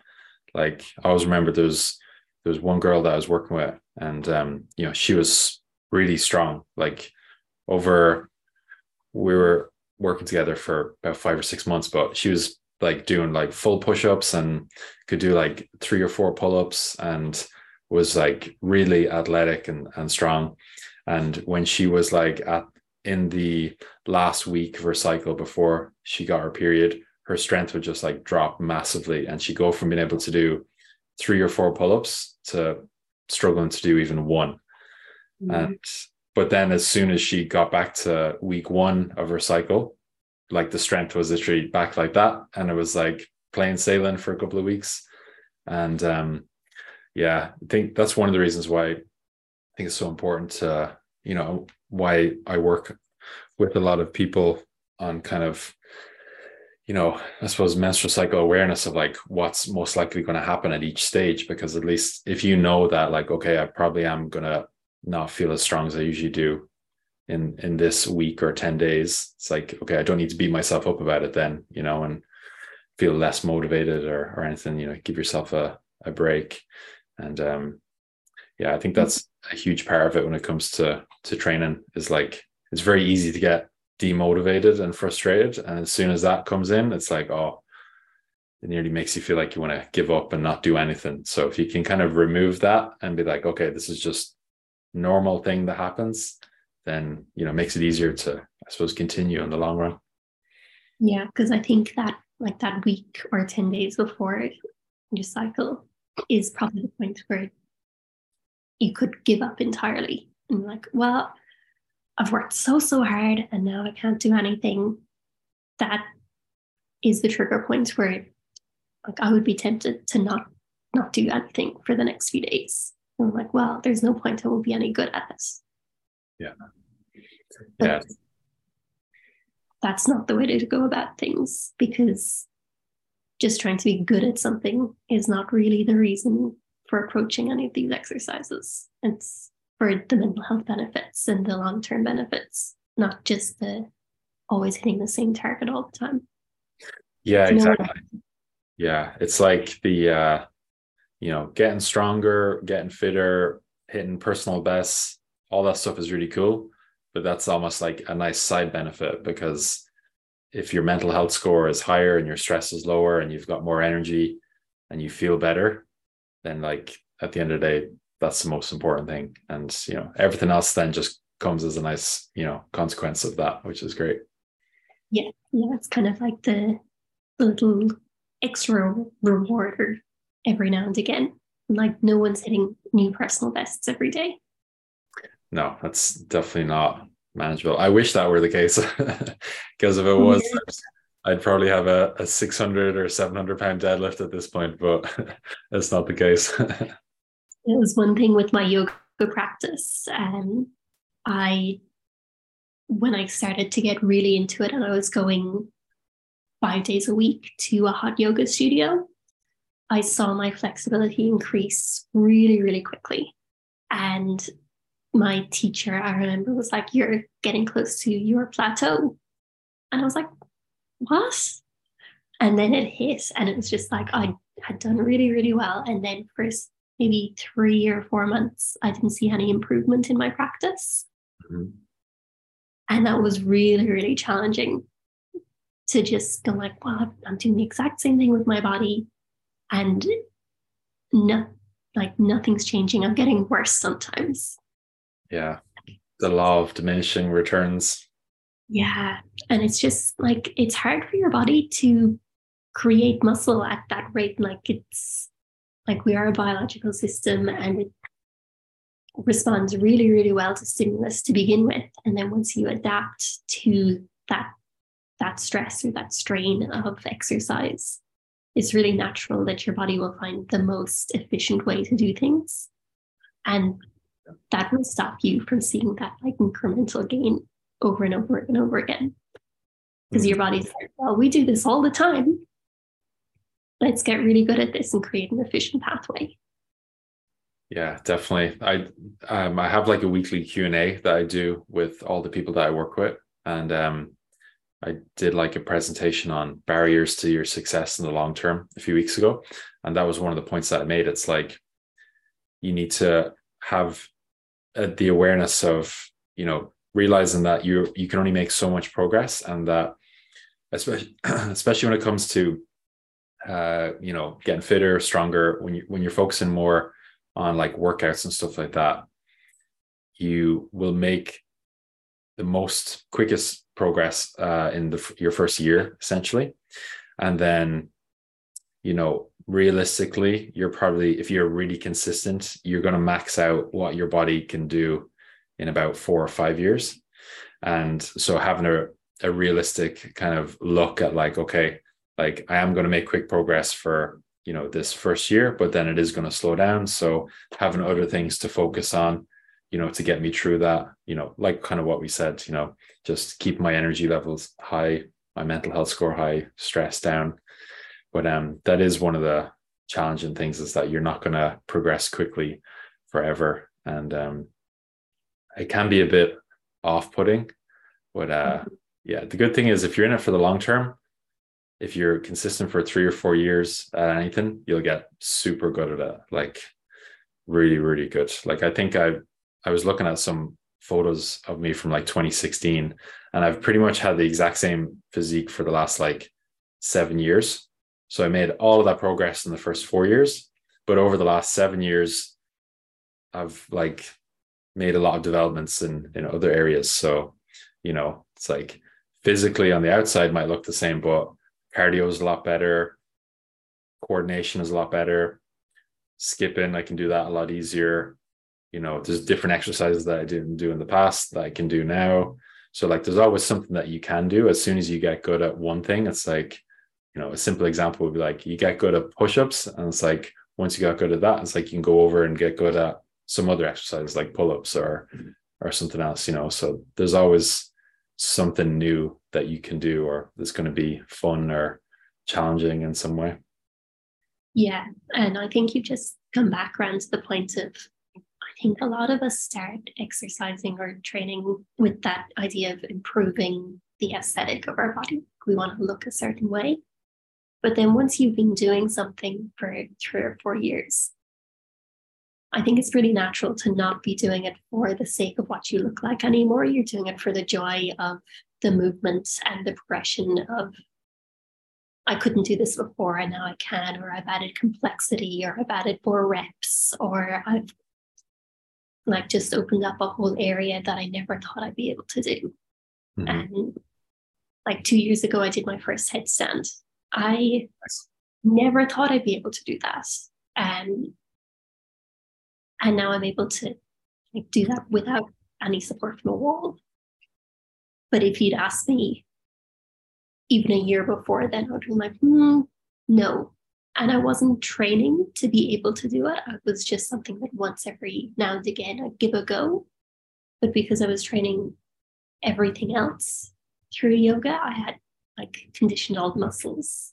Like I always remember there's there was one girl that I was working with, and um, you know, she was really strong. Like over, we were working together for about five or six months, but she was like doing like full push-ups and could do like three or four pull-ups and was like really athletic and, and strong. And when she was like at in the last week of her cycle before she got her period, her strength would just like drop massively. And she'd go from being able to do three or four pull-ups to struggling to do even one. Mm-hmm. And but then as soon as she got back to week one of her cycle, like the strength was literally back like that. And it was like plain sailing for a couple of weeks. And um yeah, I think that's one of the reasons why I think it's so important to, you know, why I work with a lot of people on kind of you know, I suppose menstrual cycle awareness of like what's most likely going to happen at each stage, because at least if you know that, like, okay, I probably am going to not feel as strong as I usually do in in this week or 10 days it's like okay i don't need to beat myself up about it then you know and feel less motivated or or anything you know give yourself a, a break and um yeah, I think that's a huge part of it when it comes to to training. Is like it's very easy to get demotivated and frustrated, and as soon as that comes in, it's like oh, it nearly makes you feel like you want to give up and not do anything. So if you can kind of remove that and be like, okay, this is just normal thing that happens, then you know makes it easier to I suppose continue in the long run. Yeah, because I think that like that week or 10 days before your cycle is probably the point where you could give up entirely and like, well, I've worked so, so hard and now I can't do anything. That is the trigger point where like I would be tempted to not not do anything for the next few days. And I'm like, well, there's no point I will be any good at this. Yeah. But yeah. That's not the way to go about things because just trying to be good at something is not really the reason for approaching any of these exercises. It's for the mental health benefits and the long term benefits, not just the always hitting the same target all the time. Yeah, exactly. Yeah, it's like the uh, you know getting stronger, getting fitter, hitting personal bests. All that stuff is really cool, but that's almost like a nice side benefit because if your mental health score is higher and your stress is lower and you've got more energy and you feel better, then like at the end of the day, that's the most important thing. And you know, everything else then just comes as a nice, you know, consequence of that, which is great. Yeah. Yeah. It's kind of like the little extra reward every now and again. Like no one's hitting new personal bests every day. No, that's definitely not manageable. I wish that were the case because if it was, I'd probably have a, a 600 or 700 pound deadlift at this point, but that's not the case. it was one thing with my yoga practice. Um, I, when I started to get really into it and I was going five days a week to a hot yoga studio, I saw my flexibility increase really, really quickly. And my teacher, I remember, was like, You're getting close to your plateau. And I was like, What? And then it hit, and it was just like I had done really, really well. And then for maybe three or four months, I didn't see any improvement in my practice. Mm-hmm. And that was really, really challenging to just go like, well, I'm doing the exact same thing with my body. And no, like nothing's changing. I'm getting worse sometimes. Yeah. The law of diminishing returns. Yeah. And it's just like it's hard for your body to create muscle at that rate. Like it's like we are a biological system and it responds really, really well to stimulus to begin with. And then once you adapt to that that stress or that strain of exercise, it's really natural that your body will find the most efficient way to do things. And that will stop you from seeing that like incremental gain over and over and over again. Because your body's like, well, we do this all the time. Let's get really good at this and create an efficient pathway. Yeah, definitely. I um I have like a weekly Q and A that I do with all the people that I work with, and um, I did like a presentation on barriers to your success in the long term a few weeks ago, and that was one of the points that I made. It's like you need to have uh, the awareness of you know realizing that you you can only make so much progress and that especially especially when it comes to uh you know getting fitter stronger when you when you're focusing more on like workouts and stuff like that you will make the most quickest progress uh in the your first year essentially and then you know realistically, you're probably, if you're really consistent, you're going to max out what your body can do in about four or five years. And so having a, a realistic kind of look at like, okay, like I am going to make quick progress for, you know, this first year, but then it is going to slow down. So having other things to focus on, you know, to get me through that, you know, like kind of what we said, you know, just keep my energy levels high, my mental health score high, stress down, but um, that is one of the challenging things is that you're not going to progress quickly forever, and um, it can be a bit off-putting. But uh, mm-hmm. yeah, the good thing is if you're in it for the long term, if you're consistent for three or four years at anything, you'll get super good at it. Like really, really good. Like I think I I was looking at some photos of me from like 2016, and I've pretty much had the exact same physique for the last like seven years. So I made all of that progress in the first four years, but over the last seven years, I've like made a lot of developments in in other areas. So, you know, it's like physically on the outside might look the same, but cardio is a lot better, coordination is a lot better, skipping I can do that a lot easier. You know, there's different exercises that I didn't do in the past that I can do now. So like there's always something that you can do. As soon as you get good at one thing, it's like, you know, a simple example would be like you get good at push-ups, and it's like once you got good at that, it's like you can go over and get good at some other exercise like pull-ups or or something else, you know. So there's always something new that you can do or that's going to be fun or challenging in some way. Yeah. And I think you just come back around to the point of think a lot of us start exercising or training with that idea of improving the aesthetic of our body. We want to look a certain way. But then once you've been doing something for three or four years, I think it's pretty natural to not be doing it for the sake of what you look like anymore. You're doing it for the joy of the movement and the progression of I couldn't do this before and now I can, or I've added complexity, or I've added more reps, or I've like just opened up a whole area that I never thought I'd be able to do. Mm-hmm. And like two years ago, I did my first headstand. I never thought I'd be able to do that. And and now I'm able to like, do that without any support from a wall. But if you'd asked me even a year before then, I would be like, hmm, no. And I wasn't training to be able to do it. It was just something that once every now and again I'd give a go. But because I was training everything else through yoga, I had like conditioned all the muscles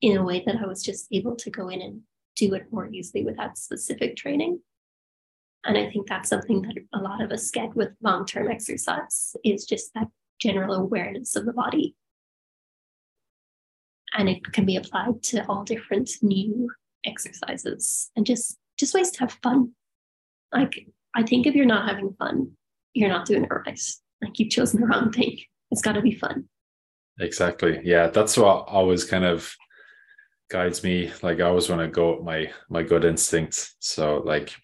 in a way that I was just able to go in and do it more easily without specific training. And I think that's something that a lot of us get with long term exercise is just that general awareness of the body. And it can be applied to all different new exercises and just just ways to have fun. Like I think if you're not having fun, you're not doing it right. Like you've chosen the wrong thing. It's got to be fun. Exactly. Yeah, that's what always kind of guides me. Like I always want to go my my good instincts. So like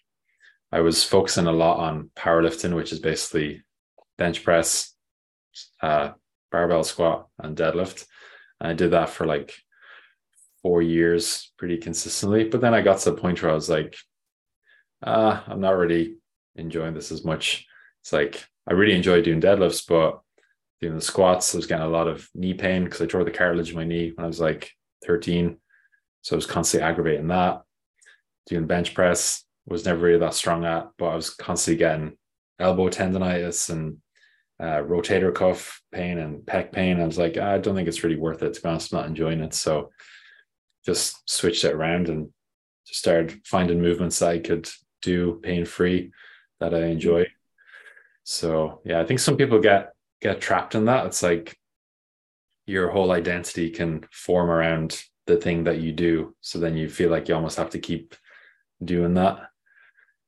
I was focusing a lot on powerlifting, which is basically bench press, uh, barbell squat, and deadlift. And I did that for like four years pretty consistently. But then I got to the point where I was like, uh, I'm not really enjoying this as much. It's like I really enjoy doing deadlifts, but doing the squats, I was getting a lot of knee pain because I tore the cartilage in my knee when I was like 13. So I was constantly aggravating that. Doing bench press, was never really that strong at, but I was constantly getting elbow tendonitis and uh, rotator cuff pain and pec pain. I was like, I don't think it's really worth it. To be honest, I'm not enjoying it. So just switched it around and just started finding movements that I could do pain free that I enjoy. So yeah, I think some people get get trapped in that. It's like your whole identity can form around the thing that you do. So then you feel like you almost have to keep doing that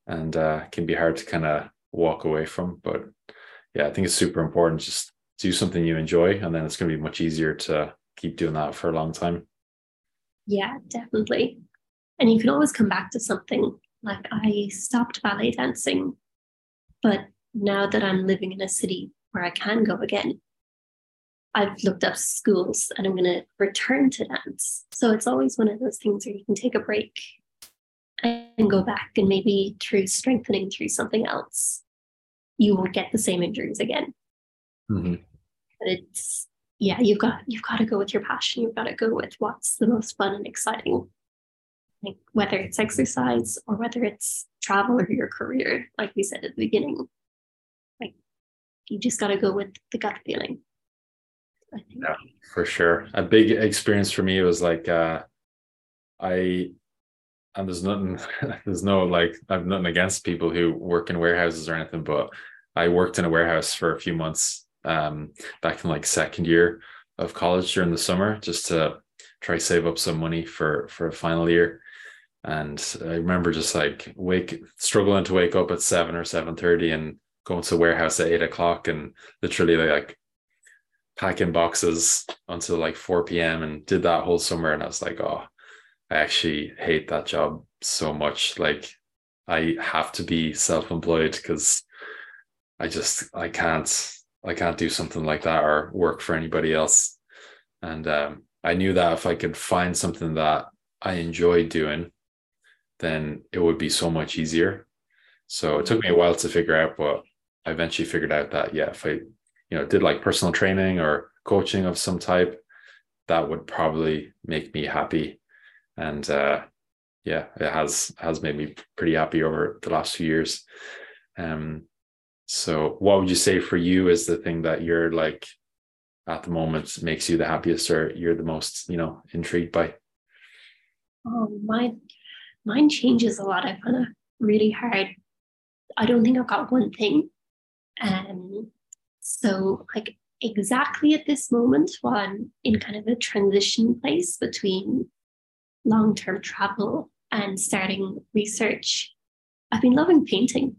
and uh, can be hard to kind of walk away from. But yeah, I think it's super important. Just do something you enjoy, and then it's going to be much easier to keep doing that for a long time. Yeah, definitely. And you can always come back to something. Like I stopped ballet dancing, but now that I'm living in a city where I can go again, I've looked up schools and I'm going to return to dance. So it's always one of those things where you can take a break and go back and maybe through strengthening through something else you won't get the same injuries again. Mm-hmm. but it's yeah you've got you've got to go with your passion. You've got to go with what's the most fun and exciting. Like whether it's exercise or whether it's travel or your career like we said at the beginning. Like you just got to go with the gut feeling. Yeah for sure. A big experience for me was like uh i and there's nothing there's no like I've nothing against people who work in warehouses or anything, but I worked in a warehouse for a few months um back in like second year of college during the summer just to try save up some money for for a final year. And I remember just like wake struggling to wake up at seven or seven thirty and going to the warehouse at eight o'clock and literally like packing boxes until like 4 p.m. and did that whole summer. And I was like, oh, I actually hate that job so much. Like I have to be self-employed because I just I can't I can't do something like that or work for anybody else. And um, I knew that if I could find something that I enjoyed doing, then it would be so much easier. So it took me a while to figure out, but I eventually figured out that yeah, if I you know did like personal training or coaching of some type, that would probably make me happy. And uh, yeah, it has has made me pretty happy over the last few years. Um, so what would you say for you is the thing that you're like at the moment makes you the happiest or you're the most, you know, intrigued by? Oh, mine mine changes a lot. I find it really hard. I don't think I've got one thing. Um so like exactly at this moment while I'm in kind of a transition place between long-term travel and starting research, I've been loving painting.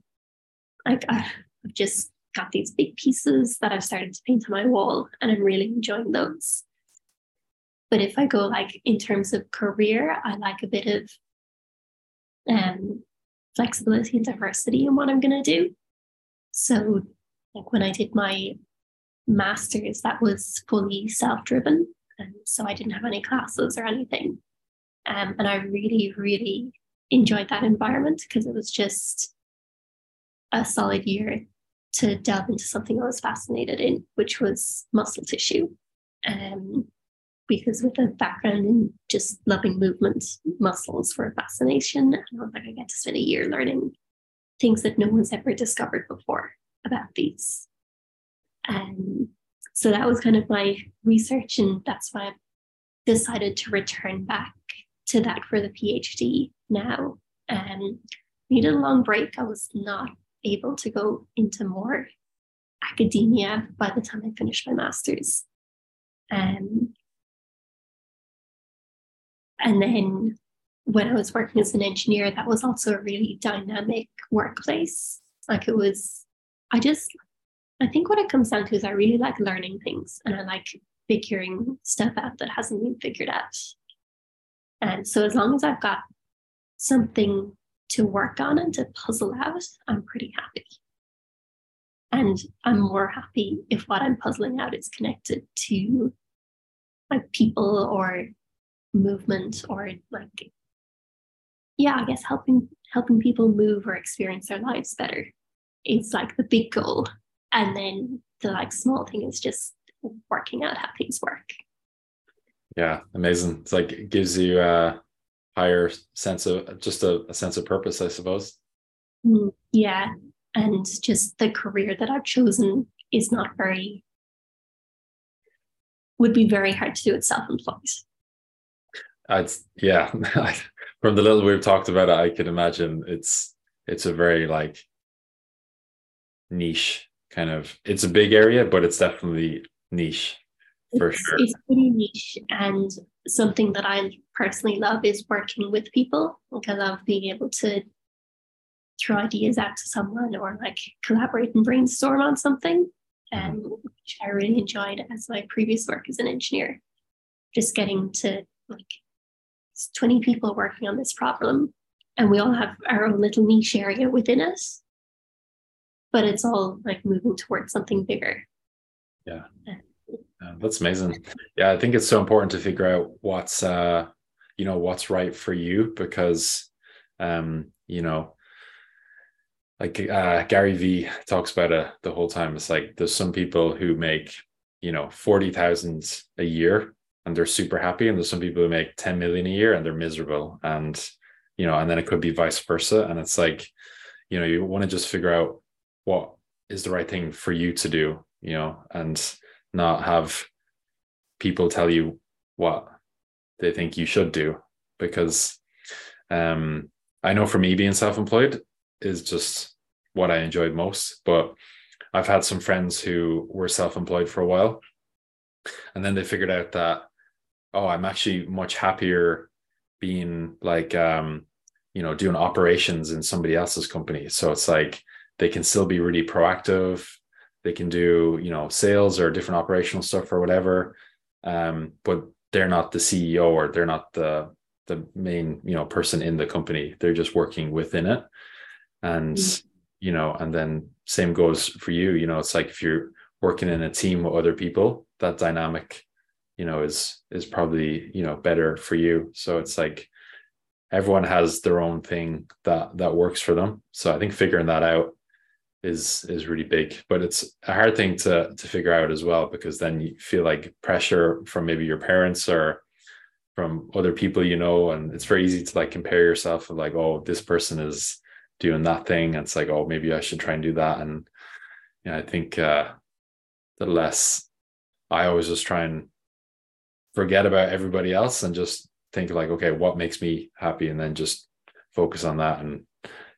Like I've just got these big pieces that I've started to paint on my wall, and I'm really enjoying those. But if I go like in terms of career, I like a bit of um, flexibility and diversity in what I'm going to do. So, like when I did my master's, that was fully self driven. And so I didn't have any classes or anything. Um, and I really, really enjoyed that environment because it was just a solid year to delve into something I was fascinated in, which was muscle tissue. Um, because with a background in just loving movement, muscles were a fascination. And I was like, I get to spend a year learning things that no one's ever discovered before about these. Um, so that was kind of my research, and that's why I decided to return back to that for the PhD now. Um, needed a long break. I was not able to go into more academia by the time I finished my master's. Um, and then when I was working as an engineer, that was also a really dynamic workplace. Like it was, I just, I think what it comes down to is I really like learning things and I like figuring stuff out that hasn't been figured out. And so as long as I've got something to work on and to puzzle out, I'm pretty happy. And I'm more happy if what I'm puzzling out is connected to like people or movement or like yeah, I guess helping helping people move or experience their lives better is like the big goal. And then the like small thing is just working out how things work. Yeah, amazing. It's like it gives you a higher sense of just a, a sense of purpose, I suppose. Mm, yeah. And just the career that I've chosen is not very would be very hard to do it self-employed. I'd yeah. From the little we've talked about it, I can imagine it's it's a very like niche kind of it's a big area, but it's definitely niche for it's, sure. It's pretty niche and something that I personally love is working with people. Like I love being able to throw ideas out to someone or like collaborate and brainstorm on something. And mm-hmm. um, which I really enjoyed as my previous work as an engineer. Just getting to like 20 people working on this problem and we all have our own little niche area within us, but it's all like moving towards something bigger yeah that's amazing. Yeah, I think it's so important to figure out what's uh you know what's right for you because um you know like uh Gary V talks about it the whole time. It's like there's some people who make you know forty thousand a year and they're super happy, and there's some people who make ten million a year and they're miserable, and you know, and then it could be vice versa. And it's like you know you want to just figure out what is the right thing for you to do, you know, and not have people tell you what they think you should do because um, I know for me being self-employed is just what I enjoyed most but I've had some friends who were self-employed for a while and then they figured out that oh I'm actually much happier being like um you know doing operations in somebody else's company. So it's like they can still be really proactive they can do you know sales or different operational stuff or whatever um, but they're not the ceo or they're not the the main you know person in the company. They're just working within it. And mm-hmm. you know and then same goes for you. You know it's like if you're working in a team with other people that dynamic you know is is probably you know better for you. So it's like everyone has their own thing that that works for them. So i think figuring that out is is really big but it's a hard thing to to figure out as well because then you feel like pressure from maybe your parents or from other people you know and it's very easy to like compare yourself with like oh this person is doing that thing and it's like oh maybe i should try and do that and yeah i think uh the less i always just try and forget about everybody else and just think like okay what makes me happy and then just focus on that and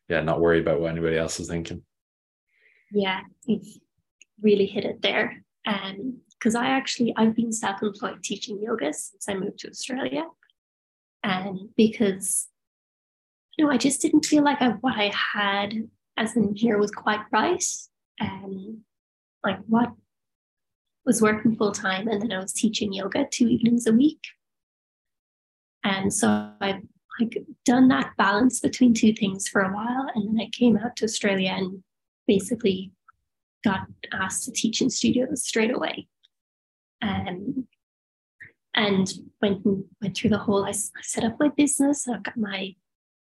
yeah not worry about what anybody else is thinking yeah you've really hit it there um because i actually i've been self-employed teaching yoga since i moved to australia and because you know i just didn't feel like I, what i had as an engineer was quite right and like what was working full time and then I was teaching yoga two evenings a week. And so I've like done that balance between two things for a while. And then I came out to Australia and basically got asked to teach in studios straight away. Um, and went went through the whole I, I set up my business. I've got my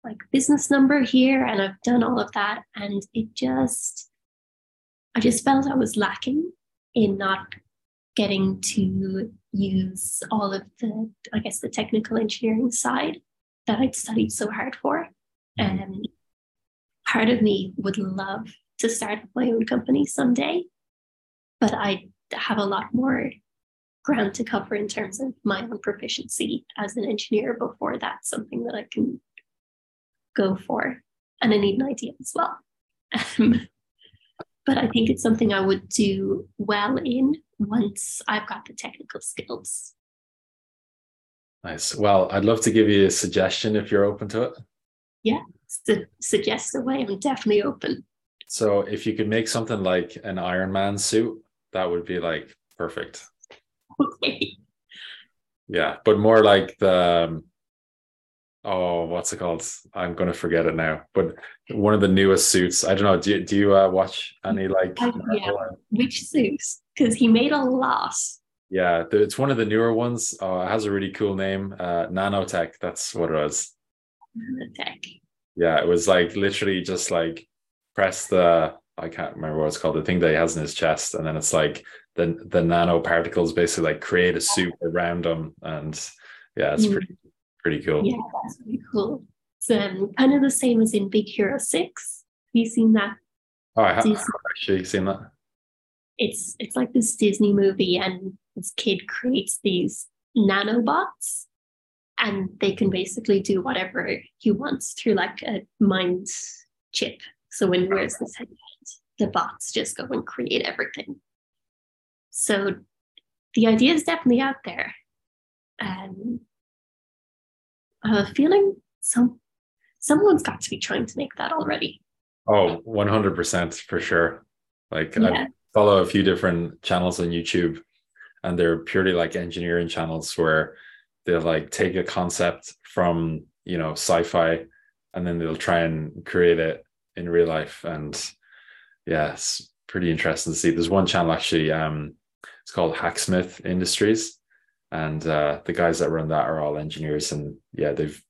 like business number here and I've done all of that. And it just I just felt I was lacking in not getting to use all of the, I guess, the technical engineering side that I'd studied so hard for. Mm-hmm. And part of me would love to start my own company someday, but I have a lot more ground to cover in terms of my own proficiency as an engineer before that's something that I can go for. And I need an idea as well. Um, but I think it's something I would do well in once I've got the technical skills. Nice. Well, I'd love to give you a suggestion if you're open to it. Yeah, su- suggest away. I'm definitely open. So, if you could make something like an Iron Man suit, that would be like perfect. Okay. Yeah, but more like the um, oh, what's it called? I'm gonna forget it now. But one of the newest suits. I don't know. Do you, do you uh, watch any like? Uh, yeah. Which suits? Because he made a lot. Yeah, it's one of the newer ones. Oh, it has a really cool name. Uh, Nanotech. That's what it was. Nanotech. Yeah, it was like literally just like press the. I can't remember what it's called. The thing that he has in his chest, and then it's like the the nanoparticles basically like create a suit around him, and yeah, it's mm. pretty pretty cool. Yeah, that's really cool. It's um, kind of the same as in Big Hero Six. Have you seen that? Oh, I have, I've actually seen that. It's it's like this Disney movie, and this kid creates these nanobots, and they can basically do whatever he wants through like a mind chip. So when he wears this headset, the bots just go and create everything. So the idea is definitely out there. Um, I have a feeling some someone's got to be trying to make that already. Oh, 100% for sure. Like yeah. I follow a few different channels on YouTube and they're purely like engineering channels where they'll like take a concept from, you know, sci-fi and then they'll try and create it in real life. And yeah, it's pretty interesting to see. There's one channel actually um it's called Hacksmith Industries. And uh, the guys that run that are all engineers. And yeah they've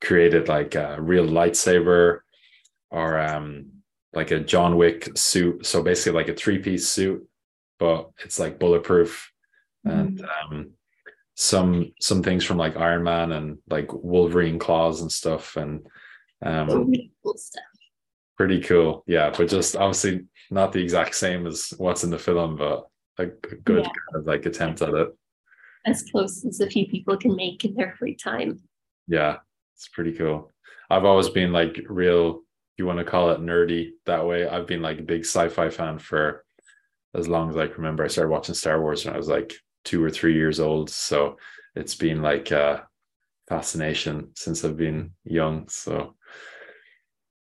created like a real lightsaber or um like a john wick suit. So basically like a three-piece suit but it's like bulletproof. Mm. and um some some things from like iron man and like wolverine claws and stuff. And um cool stuff pretty cool yeah but just obviously not the exact same as what's in the film but a, a good yeah. kind of like attempt at it as close as a few people can make in their free time. Yeah, it's pretty cool. I've always been like real, you want to call it nerdy that way. I've been like a big sci-fi fan for as long as I can remember. I started watching Star Wars when I was like two or three years old. So it's been like a fascination since I've been young. So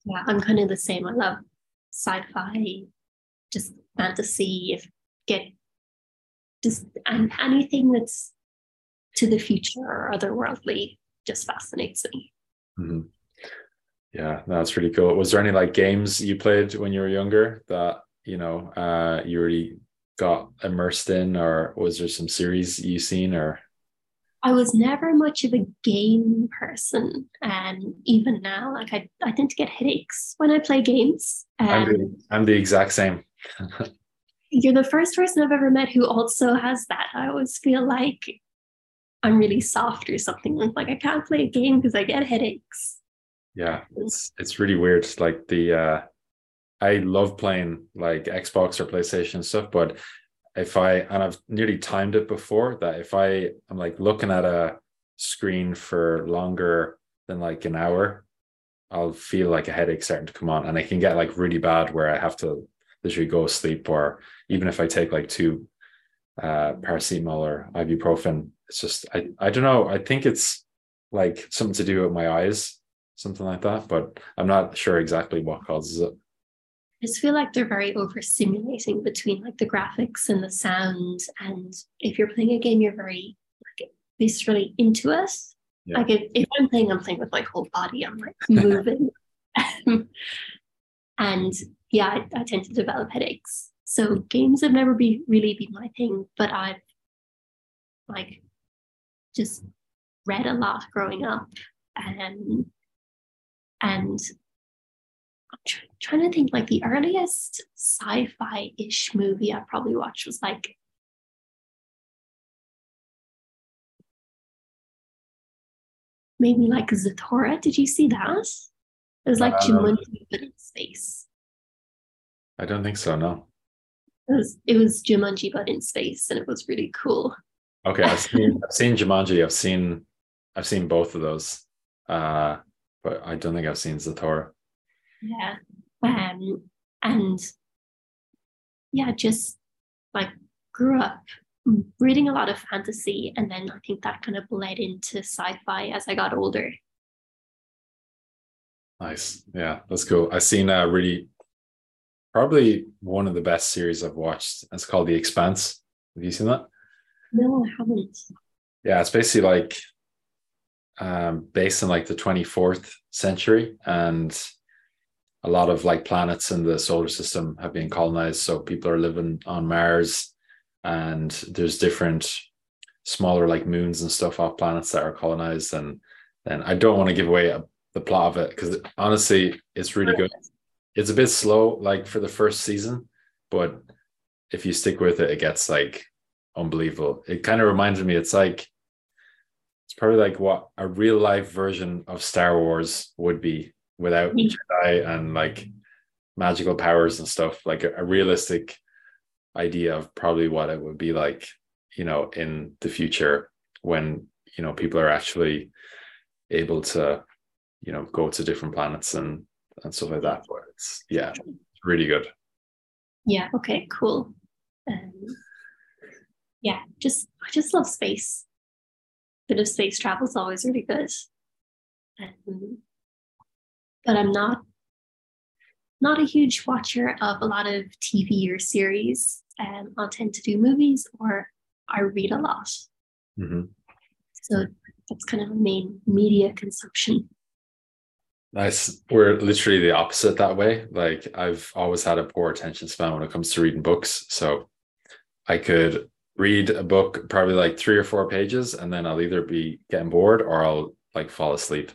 Yeah, I'm kind of the same. I love sci-fi, just fantasy. If get just and anything that's to the future or otherworldly just fascinates me. Mm-hmm. Yeah, that's really cool. Was there any like games you played when you were younger that you know uh, you really got immersed in, or was there some series you seen or? I was never much of a game person, and even now, like I, I tend to get headaches when I play games. I'm, the, I'm the exact same. you're the first person I've ever met who also has that. I always feel like I'm really soft or something. Like I can't play a game because I get headaches. Yeah, it's it's really weird. Like the uh I love playing like Xbox or PlayStation stuff, but if I and I've nearly timed it before that if I I'm like looking at a screen for longer than like an hour, I'll feel like a headache starting to come on, and it can get like really bad where I have to literally go to sleep, or even if I take like two uh, paracetamol or ibuprofen, it's just I I don't know. I think it's like something to do with my eyes, something like that, but I'm not sure exactly what causes it. I just feel like they're very overstimulating between like the graphics and the sound. And if you're playing a game, you're very like viscerally into it. Yeah. Like if, if I'm playing, I'm playing with my whole body. I'm like moving. and yeah, I, I, tend to develop headaches. So games have never be really been my thing, but I've like just read a lot growing up and and Trying to think like the earliest sci-fi-ish movie I probably watched was like maybe like Zathura. Did you see that? It was like uh, Jumanji but in space. I don't think so. No. It was it was Jumanji but in space, and it was really cool. Okay, I've seen I've seen Jumanji. I've seen I've seen both of those, uh, but I don't think I've seen Zathura. Yeah, um, and yeah, just like grew up reading a lot of fantasy, and then I think that kind of bled into sci-fi as I got older. Nice. Yeah, that's cool. I've seen a really probably one of the best series I've watched. It's called The Expanse. Have you seen that? No, I haven't. Yeah, it's basically like um, based in like the 24th century and a lot of like planets in the solar system have been colonized. So people are living on Mars and there's different smaller like moons and stuff off planets that are colonized. And then I don't want to give away a the plot of it because honestly, it's really good. It's a bit slow, like for the first season, but if you stick with it, it gets like unbelievable. It kind of reminded me, it's like it's probably like what a real life version of Star Wars would be without mm. Jedi and like magical powers and stuff, like a, a realistic idea of probably what it would be like, you know, in the future when you know people are actually able to you know go to different planets and and stuff like that. But it's yeah it's really good. Yeah okay cool. Um, yeah just i just love space. Bit of space travel is always really good. Um, but i'm not not a huge watcher of a lot of tv or series um, i'll tend to do movies or i read a lot mm-hmm. so that's kind of a main media consumption Nice. We're literally the opposite that way. Like I've always had a poor attention span when it comes to reading books. So I could read a book probably like three or four pages and then I'll either be getting bored or I'll like fall asleep.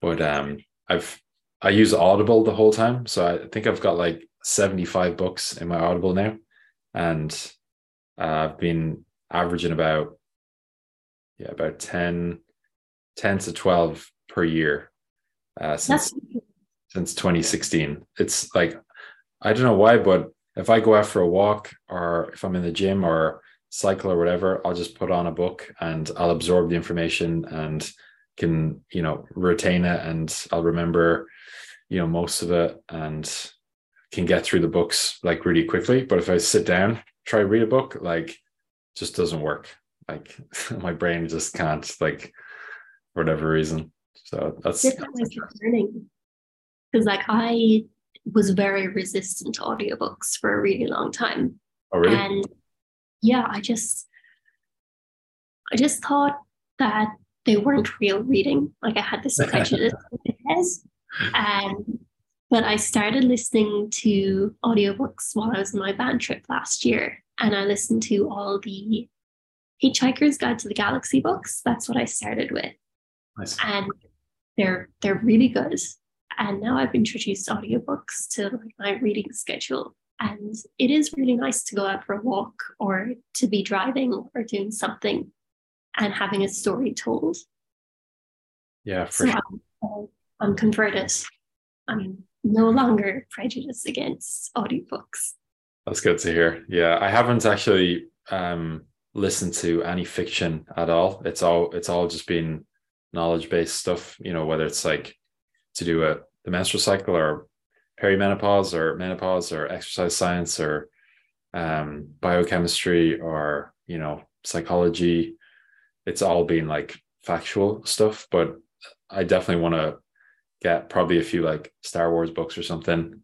But um I've I use Audible the whole time. So I think I've got like 75 books in my Audible now. And uh, I've been averaging about yeah, about 10, 10 to 12 per year uh, since since 2016. It's like I don't know why, but if I go out for a walk or if I'm in the gym or cycle or whatever, I'll just put on a book and I'll absorb the information and can you know retain it and I'll remember you know most of it and can get through the books like really quickly. But if I sit down, try to read a book, like just doesn't work. Like my brain just can't like for whatever reason. So that's different ways of learning. because like I was very resistant to audiobooks for a really long time. Oh, really? And yeah, I just I just thought that they weren't real reading. Like I had this prejudice in my head. And but I started listening to audiobooks while I was on my band trip last year. And I listened to all the Hitchhiker's Guide to the Galaxy books. That's what I started with. Nice. And they're they're really good. And now I've introduced audiobooks to like my reading schedule. And it is really nice to go out for a walk or to be driving or doing something and having a story told. Yeah, for So sure. I'm, I'm converted. I'm no longer prejudiced against audiobooks. That's good to hear. Yeah, I haven't actually um, listened to any fiction at all. It's all it's all just been knowledge based stuff. You know, whether it's like to do a the menstrual cycle or perimenopause or menopause or exercise science or um, biochemistry or you know psychology. It's all been like factual stuff, but I definitely want to get probably a few like Star Wars books or something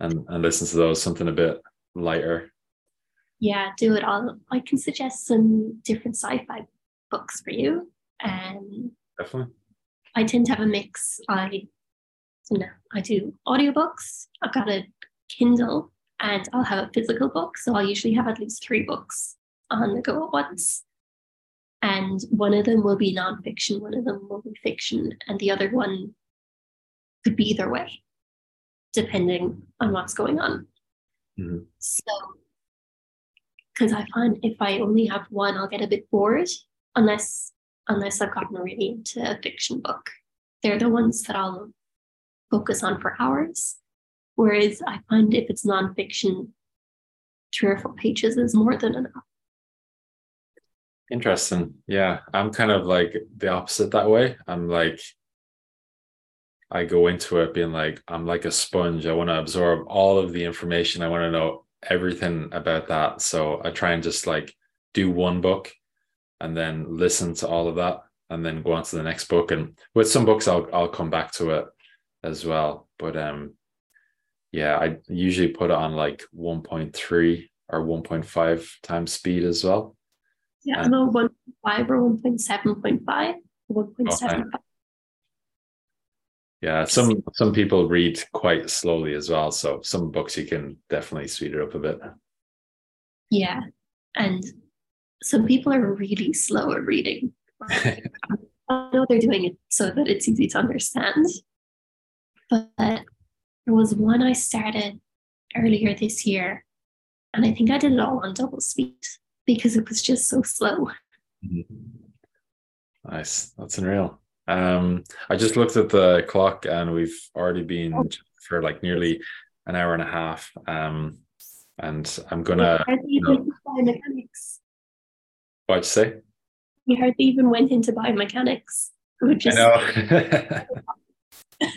and and listen to those something a bit lighter. Yeah, do it all. I can suggest some different sci-fi books for you. Um, Definitely. I tend to have a mix. I no, I do audiobooks. I've got a Kindle and I'll have a physical book. So I'll usually have at least three books on the go at once. And one of them will be nonfiction, one of them will be fiction, and the other one could be either way, depending on what's going on. Mhm. So, because I find if I only have one, I'll get a bit bored unless unless I've gotten really into a fiction book. They're the ones that I'll focus on for hours. Whereas I find if it's nonfiction, three or four pages is more than enough. Interesting. Yeah. I'm kind of like the opposite that way. I'm like, I go into it being like, I'm like a sponge. I want to absorb all of the information. I want to know everything about that. So I try and just like do one book and then listen to all of that and then go on to the next book. And with some books, I'll I'll come back to it as well. But um yeah, I usually put it on like 1.3 or 1.5 times speed as well. Yeah, Uh, I'm 1.5 or 1.7.5, 1.75. Yeah, some some people read quite slowly as well. So some books you can definitely speed it up a bit. Yeah. And some people are really slow at reading. I know they're doing it so that it's easy to understand. But there was one I started earlier this year, and I think I did it all on double speed because it was just so slow. Nice, that's unreal. Um, I just looked at the clock and we've already been for like nearly an hour and a half. Um, and I'm gonna We hardly even went into biomechanics. what'd you say? We hardly even went into biomechanics. We just I know.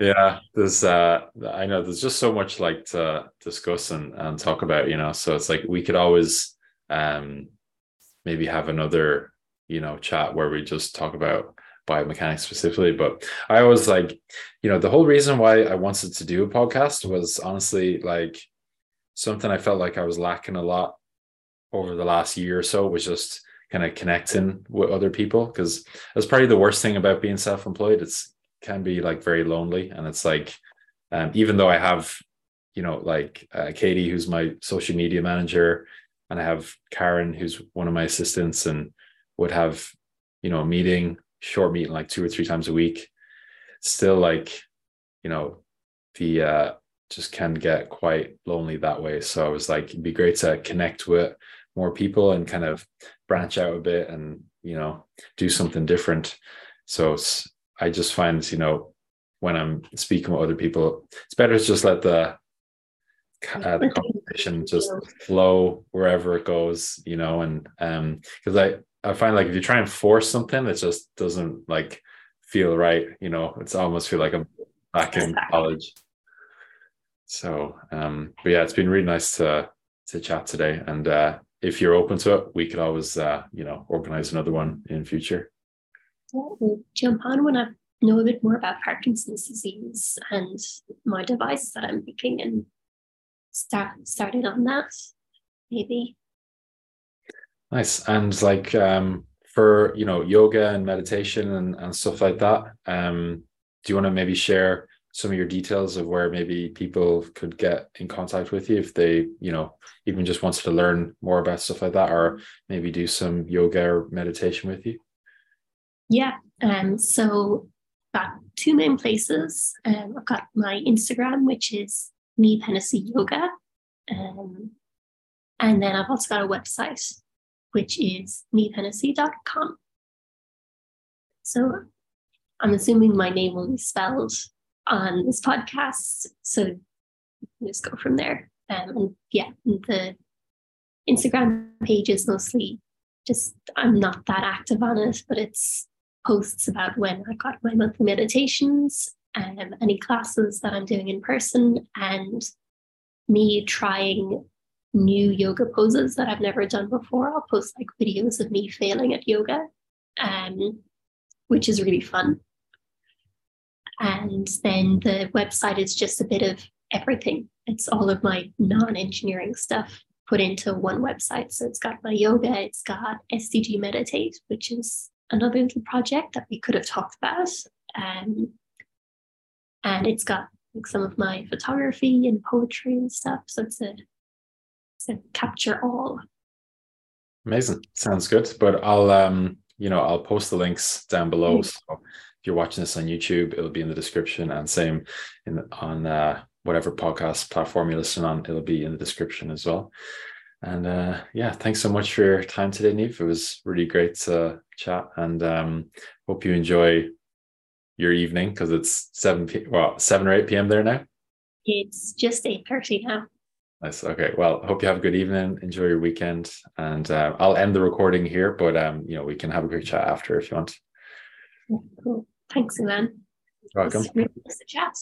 yeah, there's uh I know there's just so much like to discuss and, and talk about, you know. So it's like we could always um maybe have another, you know, chat where we just talk about biomechanics specifically. But I always like, you know, the whole reason why I wanted to do a podcast was honestly like something I felt like I was lacking a lot over the last year or so was just kind of connecting with other people because that's probably the worst thing about being self-employed it's can be like very lonely and it's like um, even though i have you know like uh, katie who's my social media manager and i have karen who's one of my assistants and would have you know a meeting short meeting like two or three times a week. Still like you know the uh just can get quite lonely that way. So i was like it'd be great to connect with more people and kind of branch out a bit and you know do something different. So i just find you know when i'm speaking with other people it's better to just let the, uh, the conversation just flow wherever it goes you know and um because i i find like if you try and force something it just doesn't like feel right you know? It's almost feel like i'm back in college. So um but yeah it's been really nice to to chat today. And uh if you're open to it, we could always, uh, you know, organize another one in future. we'll jump on when I've know a bit more about Parkinson's disease and my device that I'm making and start started on that maybe. Nice. And like um for you know yoga and meditation and, and stuff like that, um, do you want to maybe share some of your details of where maybe people could get in contact with you if they, you know, even just wants to learn more about stuff like that, or maybe do some yoga or meditation with you? Yeah. Um, so got two main places. Um, I've got my Instagram, which is Niamh Hennessy Yoga. Um, and then I've also got a website, which is niamhhennessy.com. So I'm assuming my name will be spelled on this podcast. So just go from there. Um, and yeah, the Instagram page is mostly just, I'm not that active on it, but it's posts about when I got my monthly meditations, um, any classes that I'm doing in person, and me trying new yoga poses that I've never done before. I'll post like videos of me failing at yoga, um, which is really fun. And then the website is just a bit of everything. It's all of my non engineering stuff put into one website. So it's got my yoga, it's got SDG Meditate, which is another little project that we could have talked about. Um, and it's got like some of my photography and poetry and stuff. So it's a, it's a capture all. Amazing. Sounds good. But I'll um, you know, I'll post the links down below. Mm-hmm. So if you're watching this on YouTube, it'll be in the description and same in on uh, whatever podcast platform you listen on, it'll be in the description as well. And uh, yeah, thanks so much for your time today, Niamh. It was really great to chat, and um, hope you enjoy your evening because it's seven p- well seven or eight p.m. there now. It's just eight thirty now. Nice. Okay. Well, hope you have a good evening. Enjoy your weekend, and uh, I'll end the recording here. But um, you know, we can have a quick chat after if you want. Cool. Thanks, Elan. Welcome. Nice to chat.